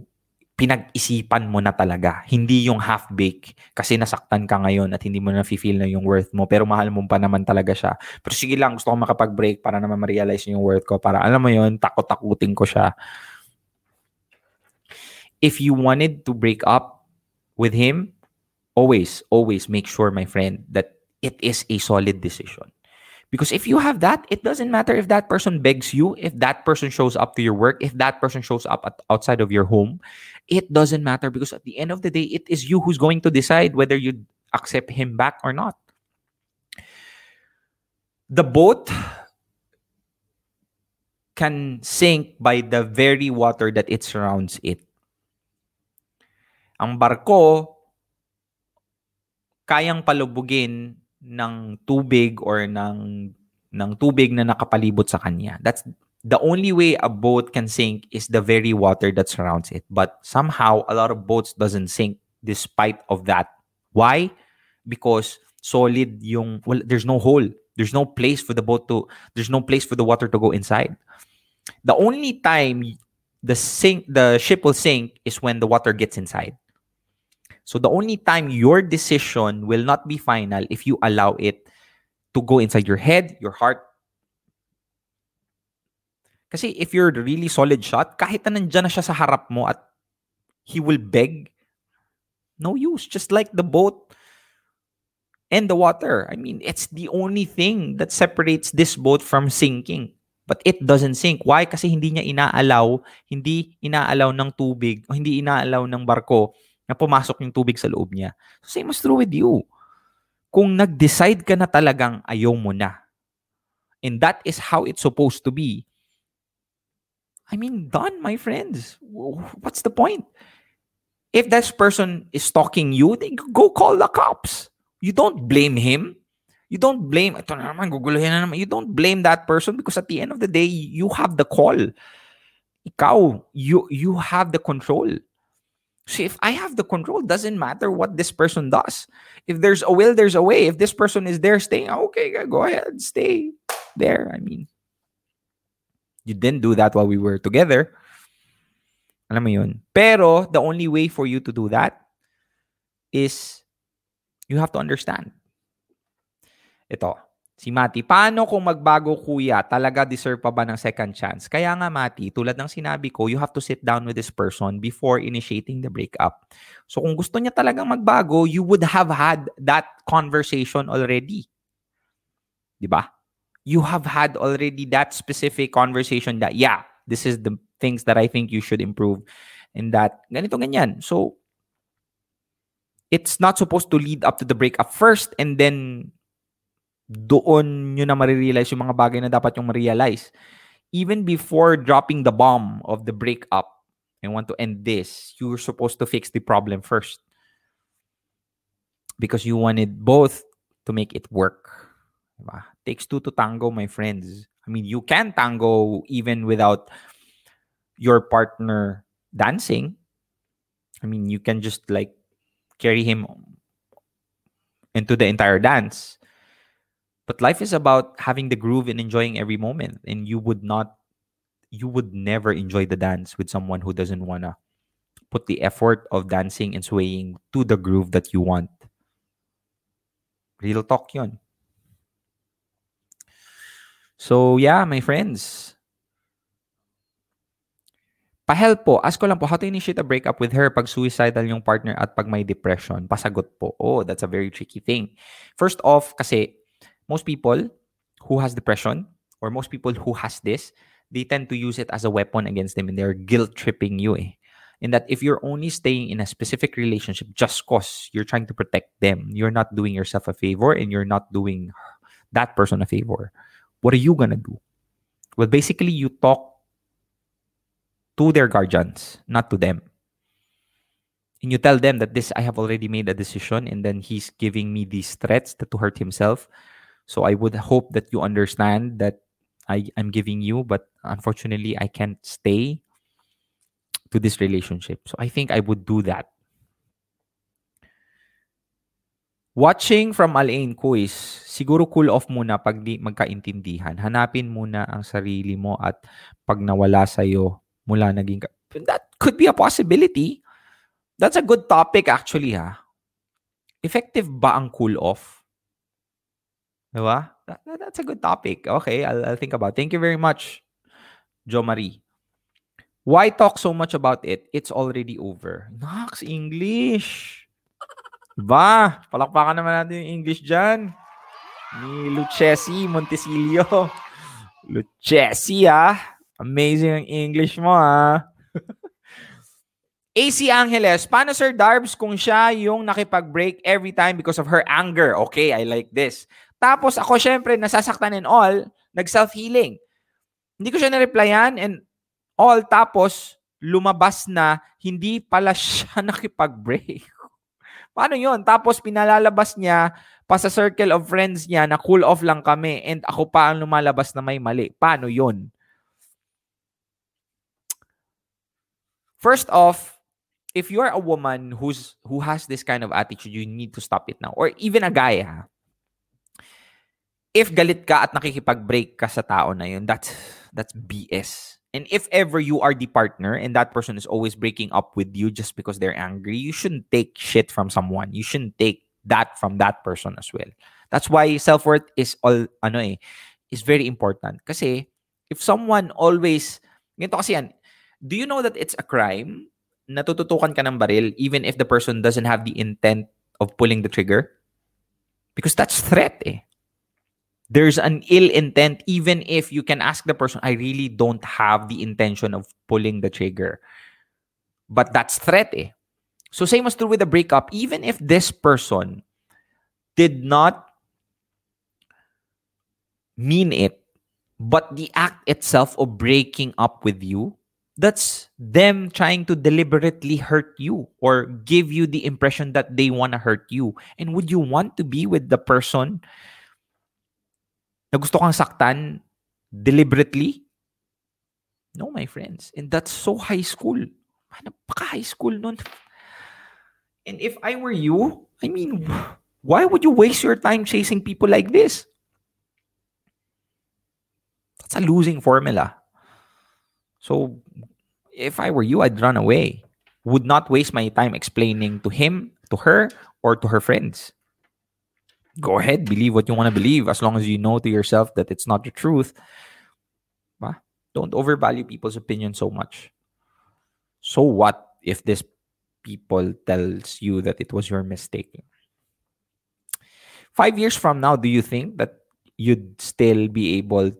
Pinag-isipan mo na talaga. Hindi yung half-bake kasi nasaktan ka ngayon at hindi mo na feel na yung worth mo pero mahal mo pa naman talaga siya. Pero sige lang, gusto ko makapag-break para naman ma-realize yung worth ko. Para alam mo yun, takot-takutin ko siya. If you wanted to break up with him, always, always make sure, my friend, that it is a solid decision. Because if you have that, it doesn't matter if that person begs you, if that person shows up to your work, if that person shows up at, outside of your home, it doesn't matter because at the end of the day, it is you who's going to decide whether you accept him back or not. The boat can sink by the very water that it surrounds it. Ang barko kayang palubugin ng tubig or ng ng tubig na nakapalibot sa kanya. That's the only way a boat can sink is the very water that surrounds it. But somehow a lot of boats doesn't sink despite of that. Why? Because solid yung well there's no hole. There's no place for the boat to there's no place for the water to go inside. The only time the sink the ship will sink is when the water gets inside. So the only time your decision will not be final if you allow it to go inside your head, your heart. Kasi if you're really solid shot, kahit na nandyan na siya sa harap mo at he will beg, no use. Just like the boat and the water. I mean, it's the only thing that separates this boat from sinking. But it doesn't sink. Why? Kasi hindi niya inaalaw, hindi inaalaw ng tubig, hindi inaalaw ng barko na pumasok yung tubig sa loob niya. So same is true with you. Kung nag-decide ka na talagang ayaw mo na, and that is how it's supposed to be, I mean, done, my friends. What's the point? If that person is stalking you, then go call the cops. You don't blame him. You don't blame, ito na naman, guguluhin na naman. You don't blame that person because at the end of the day, you have the call. Ikaw, you, you have the control. See, if I have the control, doesn't matter what this person does. If there's a will, there's a way. If this person is there staying, okay, go ahead, stay there. I mean, you didn't do that while we were together. Alam mo yun. Pero, the only way for you to do that is you have to understand. Ito, si Mati, paano kung magbago kuya, talaga deserve pa ba ng second chance? Kaya nga Mati, tulad ng sinabi ko, you have to sit down with this person before initiating the breakup. So kung gusto niya talagang magbago, you would have had that conversation already. 'Di ba? You have had already that specific conversation that yeah, this is the things that I think you should improve and that ganito ganyan. So it's not supposed to lead up to the breakup first and then doon nyo na marirealize yung mga bagay na dapat yung ma-realize. Even before dropping the bomb of the breakup and want to end this, you're supposed to fix the problem first. Because you wanted both to make it work. Diba? Takes two to tango, my friends. I mean, you can tango even without your partner dancing. I mean, you can just like carry him into the entire dance. But life is about having the groove and enjoying every moment. And you would not, you would never enjoy the dance with someone who doesn't wanna put the effort of dancing and swaying to the groove that you want. Real talk yun. So yeah, my friends. Pahelp po, ask ko lang po, how to initiate a breakup with her pag suicidal yung partner at pag may depression? Pasagot po. Oh, that's a very tricky thing. First off, kasi most people who has depression or most people who has this, they tend to use it as a weapon against them and they're guilt tripping you eh. In that if you're only staying in a specific relationship just cause you're trying to protect them, you're not doing yourself a favor and you're not doing that person a favor. What are you gonna do? Well, basically, you talk to their guardians, not to them. And you tell them that this, I have already made a decision, and then he's giving me these threats to, to hurt himself. So I would hope that you understand that I, I'm giving you, but unfortunately, I can't stay to this relationship. So I think I would do that. Watching from Alain is, siguro cool off muna pag di magkaintindihan. Hanapin muna ang sarili mo at pag nawala sa'yo, mula naging... ka- That could be a possibility. That's a good topic actually, ha? Effective ba ang cool off? Diba? That, that- that's a good topic. Okay, I'll, I'll think about it. Thank you very much, Jo Marie. Why talk so much about it? It's already over. Nox, English. Ba, palakpakan naman natin yung English dyan. Ni Lucchesi Montesilio. <laughs> Lucchesi, ah. Amazing ang English mo, ah. <laughs> AC Angeles, paano Sir Darbs kung siya yung nakipag-break every time because of her anger? Okay, I like this. Tapos ako syempre nasasaktan and all, nag-self-healing. Hindi ko siya na-replyan and all. Tapos lumabas na hindi pala siya <laughs> nakipag-break. Paano yon? Tapos pinalalabas niya pa sa circle of friends niya na cool off lang kami and ako pa ang lumalabas na may mali. Paano yon? First off, if you're a woman who's who has this kind of attitude, you need to stop it now. Or even a guy, ha? If galit ka at nakikipag-break ka sa tao na yun, that's that's BS. And if ever you are the partner and that person is always breaking up with you just because they're angry, you shouldn't take shit from someone. You shouldn't take that from that person as well. That's why self-worth is all ano eh, is very important. Kasi if someone always ganito kasi yan, do you know that it's a crime natututukan ka ng baril even if the person doesn't have the intent of pulling the trigger? Because that's threat eh. There's an ill intent even if you can ask the person, I really don't have the intention of pulling the trigger. But that's threat eh. So same was true with the breakup. Even if this person did not mean it, but the act itself of breaking up with you, that's them trying to deliberately hurt you or give you the impression that they want to hurt you. And would you want to be with the person na gusto kang saktan deliberately? No, my friends. And that's so high school. Napaka high school nun. And if I were you, I mean, why would you waste your time chasing people like this? That's a losing formula. So, if I were you, I'd run away. Would not waste my time explaining to him, to her, or to her friends. Go ahead, believe what you want to believe as long as you know to yourself that it's not the truth. Ba? Don't overvalue people's opinion so much. So what if this people tells you that it was your mistake? Five years from now, do you think that you'd still be able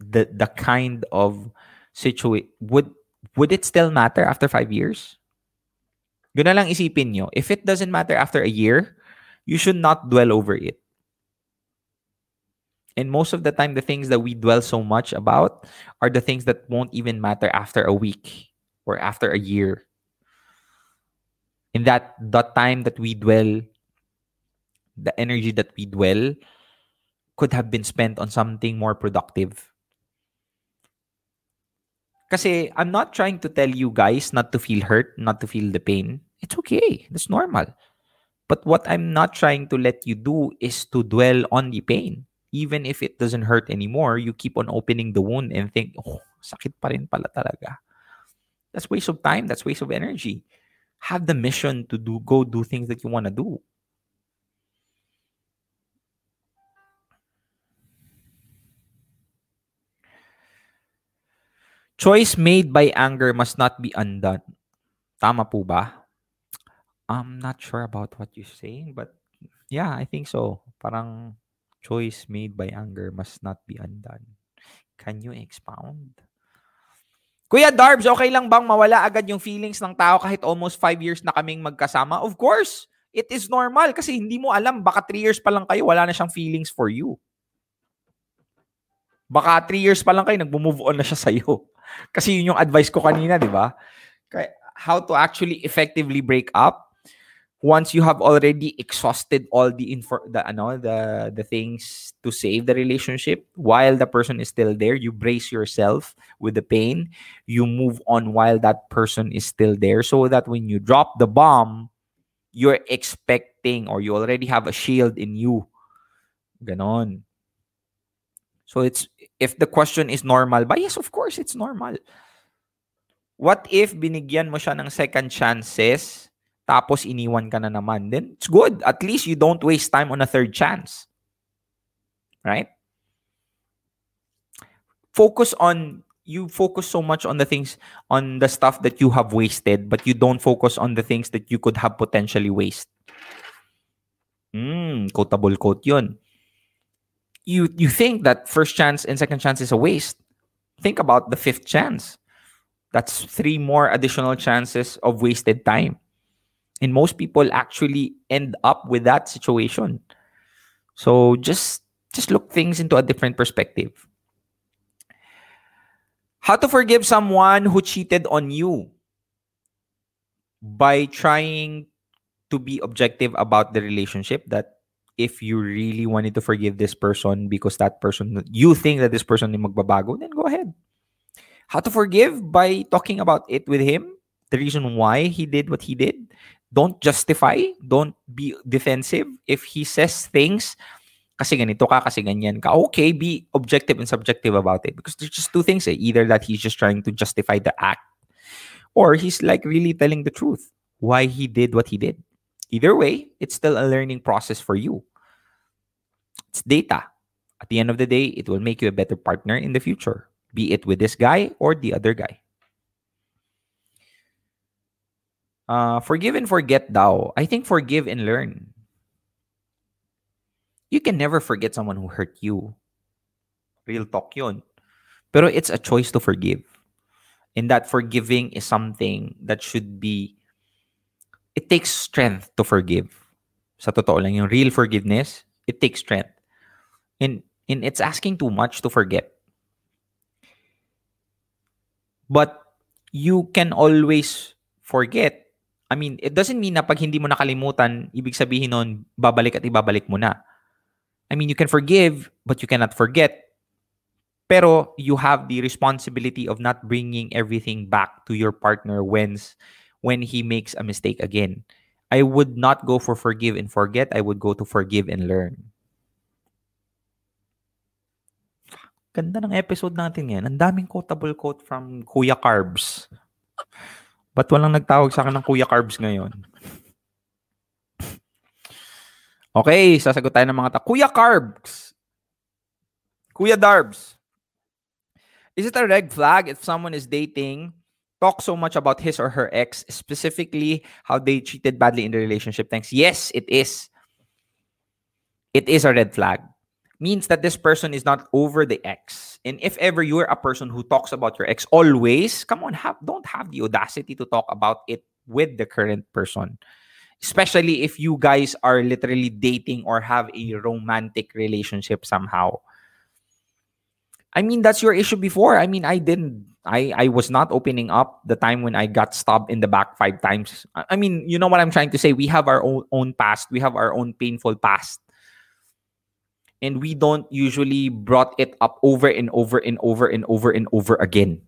the the kind of situation would would it still matter after five years? Yun na lang isipin nyo. If it doesn't matter after a year, you should not dwell over it. And most of the time, the things that we dwell so much about are the things that won't even matter after a week or after a year. In that that time that we dwell, the energy that we dwell could have been spent on something more productive. Kasi I'm not trying to tell you guys not to feel hurt, not to feel the pain. It's okay. That's normal. But what I'm not trying to let you do is to dwell on the pain. Even if it doesn't hurt anymore, you keep on opening the wound and think, oh, sakit pa rin pala talaga. That's waste of time. That's waste of energy. Have the mission to do go do things that you want to do. Choice made by anger must not be undone. Tama po ba? I'm not sure about what you're saying, but yeah, I think so. Parang choice made by anger must not be undone. Can you expound? Kuya Darbs, okay lang bang mawala agad yung feelings ng tao kahit almost five years na kaming magkasama? Of course, it is normal kasi hindi mo alam, baka three years pa lang kayo, wala na siyang feelings for you. Baka three years pa lang kayo, nagmo-move on na siya sa'yo. <laughs> Kasi yun yung advice ko kanina, di ba? How to actually effectively break up once you have already exhausted all the info the the the things to save the relationship while the person is still there you brace yourself with the pain you move on while that person is still there so that when you drop the bomb you're expecting or you already have a shield in you. Ganon. So it's if the question is normal but Yes, of course it's normal. What if binigyan mo siya ng second chances tapos iniwan ka na naman? Then it's good. At least you don't waste time on a third chance. Right? Focus on you focus so much on the things on the stuff that you have wasted but you don't focus on the things that you could have potentially waste. Hmm, quotable quote 'yun. You you think that first chance and second chance is a waste. Think about the fifth chance. That's three more additional chances of wasted time. And most people actually end up with that situation. So just just look things into a different perspective. How to forgive someone who cheated on you by trying to be objective about the relationship that if you really wanted to forgive this person because that person you think that this person is magbabago then go ahead how to forgive by talking about it with him the reason why he did what he did don't justify don't be defensive if he says things kasi ganito ka, kasi ganyan ka. Okay, be objective and subjective about it. Because there's just two things eh. Either that he's just trying to justify the act or he's like really telling the truth why he did what he did. Either way, it's still a learning process for you. It's data. At the end of the day, it will make you a better partner in the future, be it with this guy or the other guy. Uh, forgive and forget daw. I think forgive and learn. You can never forget someone who hurt you. Real talk yun. Pero it's a choice to forgive. And that forgiving is something that should be it takes strength to forgive. Sa totoo lang, yung real forgiveness, it takes strength. And, and it's asking too much to forget. But you can always forget. I mean, it doesn't mean na pag hindi mo nakalimutan, ibig sabihin nun, babalik at ibabalik mo na. I mean, you can forgive, but you cannot forget. Pero you have the responsibility of not bringing everything back to your partner when, when he makes a mistake again. I would not go for forgive and forget. I would go to forgive and learn. Ganda ng episode natin yan. Ang daming quotable quote from Kuya Carbs. Ba't walang nagtawag sa akin ng Kuya Carbs ngayon? Okay, sasagot tayo ng mga ta. Kuya Carbs. Kuya Darbs. Is it a red flag if someone is dating, talk so much about his or her ex, specifically how they cheated badly in the relationship? Thanks. Yes, it is. It is a red flag. Means that this person is not over the ex. And if ever you're a person who talks about your ex always, come on, have don't have the audacity to talk about it with the current person especially if you guys are literally dating or have a romantic relationship somehow. I mean, that's your issue before. I mean, I didn't. I I was not opening up the time when I got stabbed in the back five times. I mean, you know what I'm trying to say. We have our own own past. We have our own painful past, and we don't usually brought it up over and over and over and over and over again.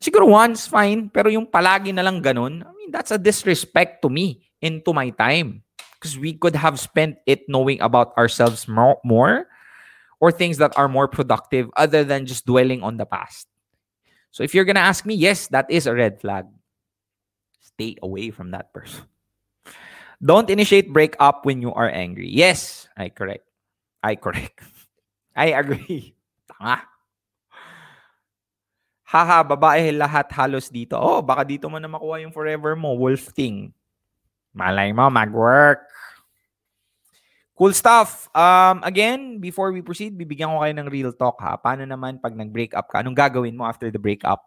Siguro once, fine. Pero yung palagi na lang ganun, I mean, that's a disrespect to me and to my time because we could have spent it knowing about ourselves more, more or things that are more productive other than just dwelling on the past. So if you're going to ask me, yes, that is a red flag. Stay away from that person. Don't initiate breakup when you are angry. Yes, I correct. I correct. <laughs> I agree. <laughs> Tanga. Haha, babae lahat halos dito. Oh, baka dito mo na makuha yung forever mo, wolf thing. Malay mo, mag-work. Cool stuff. Um, again, before we proceed, bibigyan ko kayo ng real talk ha. Paano naman pag nag-break up ka? Anong gagawin mo after the breakup?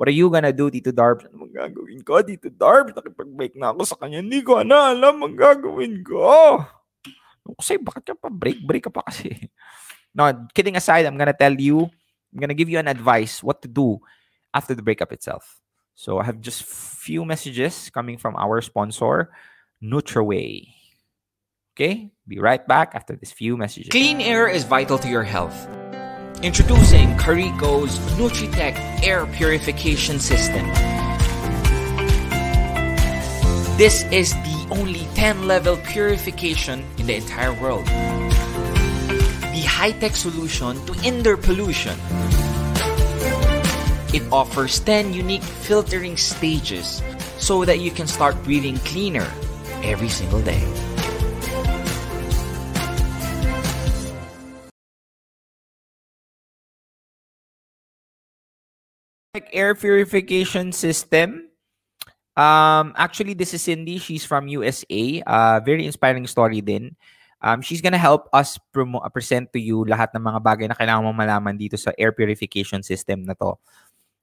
What are you gonna do, Tito Darb? Ano gagawin ko, Tito Darb? Nakipag-break na ako sa kanya. Hindi ko na alam ang gagawin ko. Kasi bakit ka pa break? Break ka pa kasi. No, kidding aside, I'm gonna tell you, I'm gonna give you an advice what to do after the breakup itself. So I have just few messages coming from our sponsor, NutraWay. Okay, be right back after this few messages. Clean air is vital to your health. Introducing Carico's NutriTech Air Purification System. This is the only 10 level purification in the entire world. The high tech solution to indoor pollution. It offers 10 unique filtering stages so that you can start breathing cleaner every single day. Air purification system. Um, actually, this is Cindy. She's from USA. Uh, very inspiring story din. Um, she's gonna help us promo- uh, present to you lahat ng mga bagay na kailangan malaman dito sa air purification system na to.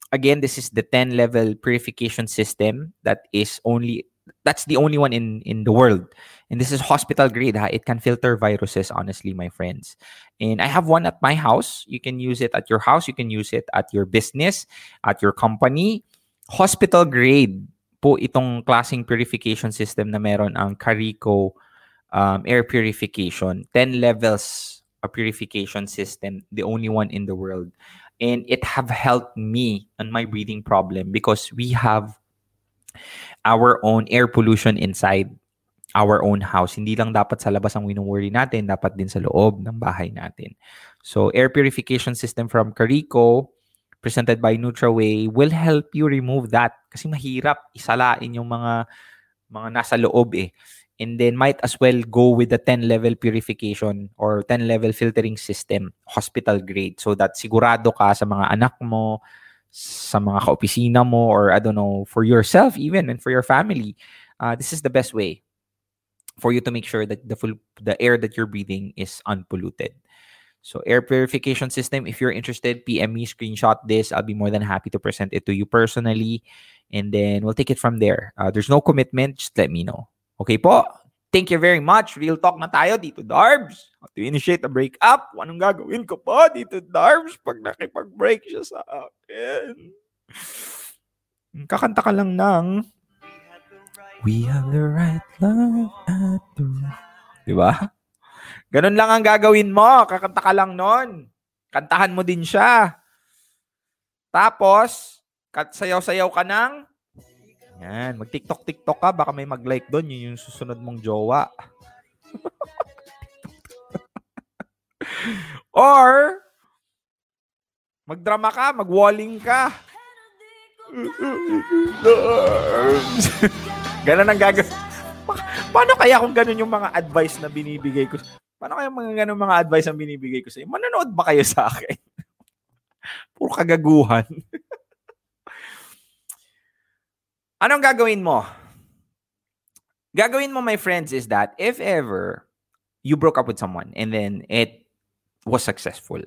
Again, this is the 10 level purification system that is only that's the only one in in the world. And this is hospital grade. Ha? It can filter viruses, honestly, my friends. And I have one at my house. You can use it at your house. You can use it at your business, at your company. Hospital grade po itong klaseng purification system na meron ang Carico um, air purification. 10 levels of purification system. The only one in the world. And it have helped me on my breathing problem because we have our own air pollution inside our own house. Hindi lang dapat sa labas ang wino-worry natin, dapat din sa loob ng bahay natin. So, air purification system from Carico, presented by NutraWay, will help you remove that. Kasi mahirap isalain yung mga mga nasa loob eh. And then might as well go with the 10 level purification or 10 level filtering system, hospital grade. So that sigurado ka sa mga anak mo, sa mga kaopisina mo, or I don't know, for yourself even and for your family. Uh, this is the best way for you to make sure that the full the air that you're breathing is unpolluted. So air purification system, if you're interested, PM me, screenshot this. I'll be more than happy to present it to you personally. And then we'll take it from there. Uh, there's no commitment, just let me know. Okay po? Thank you very much. Real talk na tayo dito, Darbs. To initiate a breakup, anong gagawin ko po dito, Darbs, pag nakipag-break siya sa akin? Kakanta ka lang ng We have the right love at the... Di ba? Ganun lang ang gagawin mo. Kakanta ka lang nun. Kantahan mo din siya. Tapos, sayaw-sayaw ka ng yan, mag-TikTok-TikTok ka, baka may mag-like doon, yun yung susunod mong jowa. <laughs> Or, magdrama ka, mag-walling ka. <laughs> Ganun ang gagawin. Pa- Paano kaya kung ganun yung mga advice na binibigay ko? Paano kaya mga ganun mga advice na binibigay ko sa inyo? Manonood ba kayo sa akin? <laughs> Puro kagaguhan. <laughs> Anong gagawin mo? Gagawin mo, my friends, is that if ever you broke up with someone and then it was successful,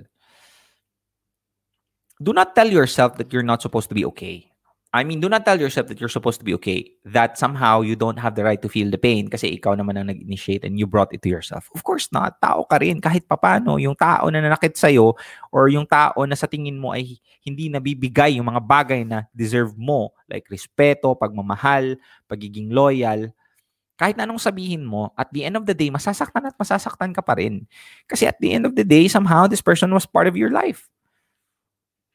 do not tell yourself that you're not supposed to be okay. I mean, do not tell yourself that you're supposed to be okay, that somehow you don't have the right to feel the pain kasi ikaw naman ang nag-initiate and you brought it to yourself. Of course not. Tao ka rin. Kahit papano, yung tao na nanakit sa'yo or yung tao na sa tingin mo ay hindi nabibigay yung mga bagay na deserve mo, like respeto, pagmamahal, pagiging loyal, kahit na anong sabihin mo, at the end of the day, masasaktan at masasaktan ka pa rin. Kasi at the end of the day, somehow, this person was part of your life.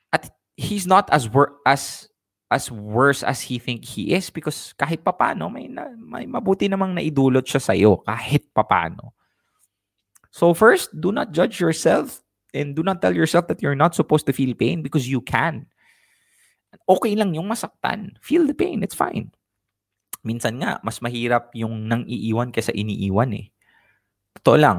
At he's not as wor- as as worse as he think he is because kahit papano may na, may mabuti namang naidulot siya sa iyo kahit papano. So first, do not judge yourself and do not tell yourself that you're not supposed to feel pain because you can. Okay lang yung masaktan. Feel the pain, it's fine. Minsan nga, mas mahirap yung nang iiwan kaysa iniiwan eh. Totoo lang.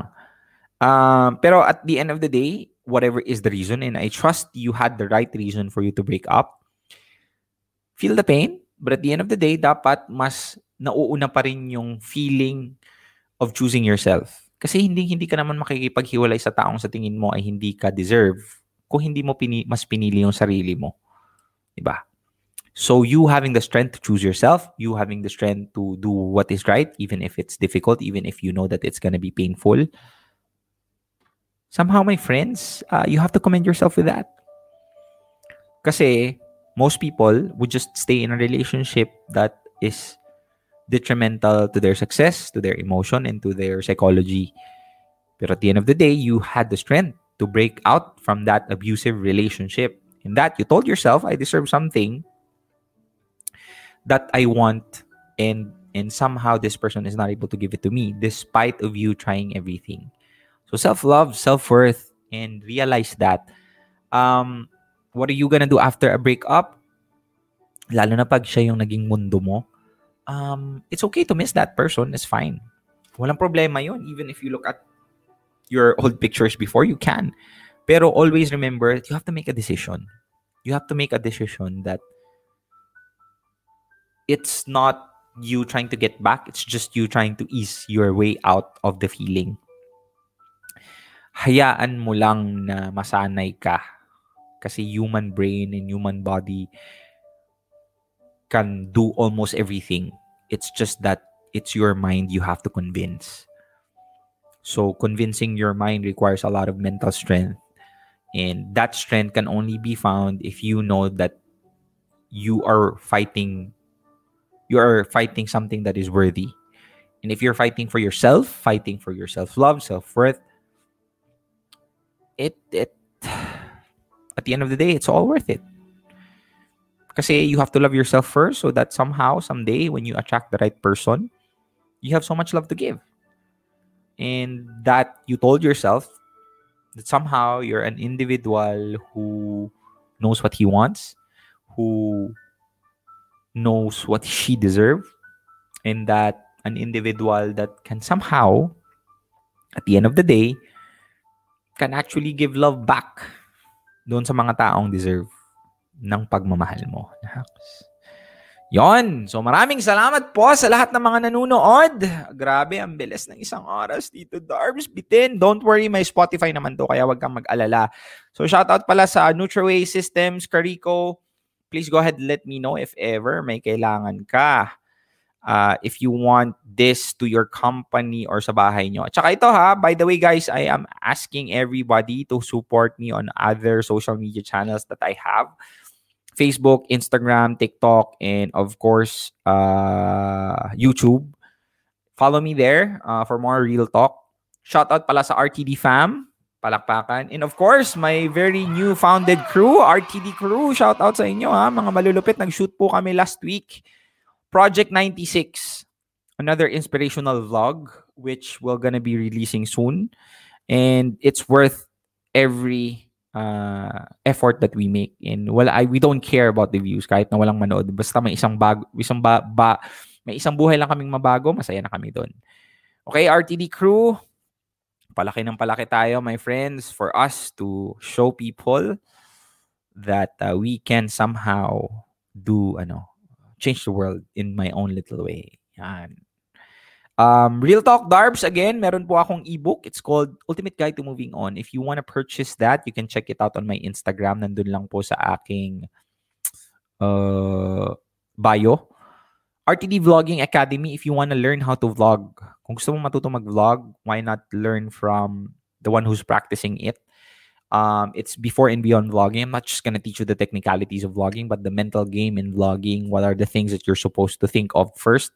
Um, pero at the end of the day, whatever is the reason, and I trust you had the right reason for you to break up, feel the pain, but at the end of the day, dapat mas nauuna pa rin yung feeling of choosing yourself. Kasi hindi hindi ka naman makikipaghiwalay sa taong sa tingin mo ay hindi ka deserve kung hindi mo pini, mas pinili yung sarili mo. 'Di ba? So you having the strength to choose yourself, you having the strength to do what is right even if it's difficult, even if you know that it's going to be painful. Somehow my friends, uh, you have to commend yourself with that. Kasi most people would just stay in a relationship that is detrimental to their success, to their emotion, and to their psychology. But at the end of the day, you had the strength to break out from that abusive relationship. In that, you told yourself, I deserve something that I want and and somehow this person is not able to give it to me despite of you trying everything. So self-love, self-worth, and realize that um, what are you gonna do after a breakup? Lalo na pag siya yung naging mundo mo. Um, it's okay to miss that person. It's fine. Walang problema yun. Even if you look at your old pictures before, you can. Pero always remember, you have to make a decision. You have to make a decision that it's not you trying to get back, it's just you trying to ease your way out of the feeling. Hayaan mo lang na masanay ka. Kasi human brain and human body can do almost everything. It's just that it's your mind you have to convince. So convincing your mind requires a lot of mental strength. And that strength can only be found if you know that you are fighting you are fighting something that is worthy. And if you're fighting for yourself, fighting for your self-love, self-worth, it it at the end of the day, it's all worth it. Because you have to love yourself first so that somehow, someday, when you attract the right person, you have so much love to give. And that you told yourself that somehow you're an individual who knows what he wants, who knows what she deserves, and that an individual that can somehow, at the end of the day, can actually give love back doon sa mga taong deserve ng pagmamahal mo. Naks. Yon. So maraming salamat po sa lahat ng mga nanonood. Grabe, ang bilis ng isang oras dito, Darbs. Bitin. Don't worry, may Spotify naman to, kaya wag kang mag-alala. So shoutout pala sa NutriWay Systems, Carico. Please go ahead let me know if ever may kailangan ka. Uh, if you want this to your company or sa bahay nyo. Tsaka ito ha, by the way guys, I am asking everybody to support me on other social media channels that I have. Facebook, Instagram, TikTok, and of course, uh, YouTube. Follow me there uh, for more real talk. Shout out pala sa RTD fam, palakpakan. And of course, my very new founded crew, RTD crew. Shout out sa inyo ha, mga malulupit. Nag-shoot po kami last week. Project 96, another inspirational vlog, which we're gonna be releasing soon. And it's worth every uh, effort that we make. And well, I, we don't care about the views kahit na walang manood. Basta may isang bago isang ba, ba may isang buhay lang kaming mabago masaya na kami doon okay RTD crew. Palaki ng palaki tayo my friends for us to show people that uh, we can somehow do ano change the world in my own little way yan Um, Real Talk Darbs, again, meron po akong ebook. It's called Ultimate Guide to Moving On. If you want to purchase that, you can check it out on my Instagram. Nandun lang po sa aking uh, bio. RTD Vlogging Academy, if you want to learn how to vlog. Kung gusto mo matuto mag-vlog, why not learn from the one who's practicing it? Um, it's before and beyond vlogging. I'm not just going to teach you the technicalities of vlogging, but the mental game in vlogging. What are the things that you're supposed to think of first?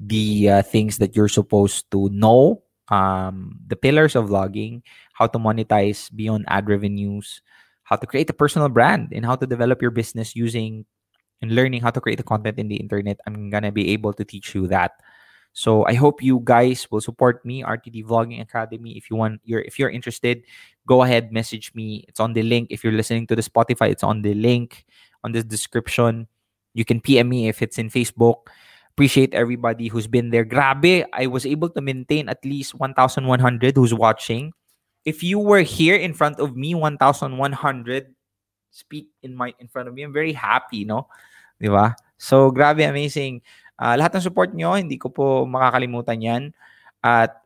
the uh, things that you're supposed to know, um, the pillars of vlogging, how to monetize beyond ad revenues, how to create a personal brand, and how to develop your business using and learning how to create the content in the internet. I'm gonna be able to teach you that. So I hope you guys will support me, RTD Vlogging Academy. If you want, you're if you're interested, go ahead, message me. It's on the link. If you're listening to the Spotify, it's on the link on this description. You can PM me if it's in Facebook appreciate everybody who's been there. Grabe, I was able to maintain at least 1,100 who's watching. If you were here in front of me, 1,100 speak in my in front of me, I'm very happy, no? Di ba? So, grabe, amazing. Uh, lahat ng support nyo, hindi ko po makakalimutan yan. At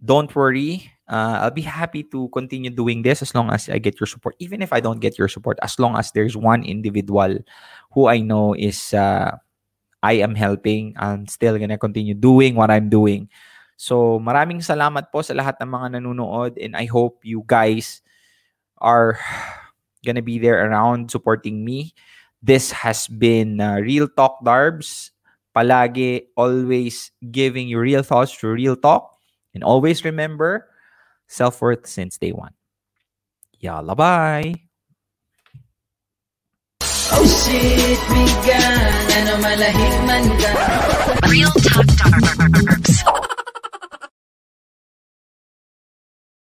don't worry, uh, I'll be happy to continue doing this as long as I get your support. Even if I don't get your support, as long as there's one individual who I know is uh, I am helping. I'm still gonna continue doing what I'm doing. So, maraming salamat po sa lahat ng mga nanonood and I hope you guys are gonna be there around supporting me. This has been uh, Real Talk Darbs. Palagi, always giving you real thoughts through real talk. And always remember, self-worth since day one. Yalla, bye! Bullshit me gal Ano malahig man Real Talk Darbs.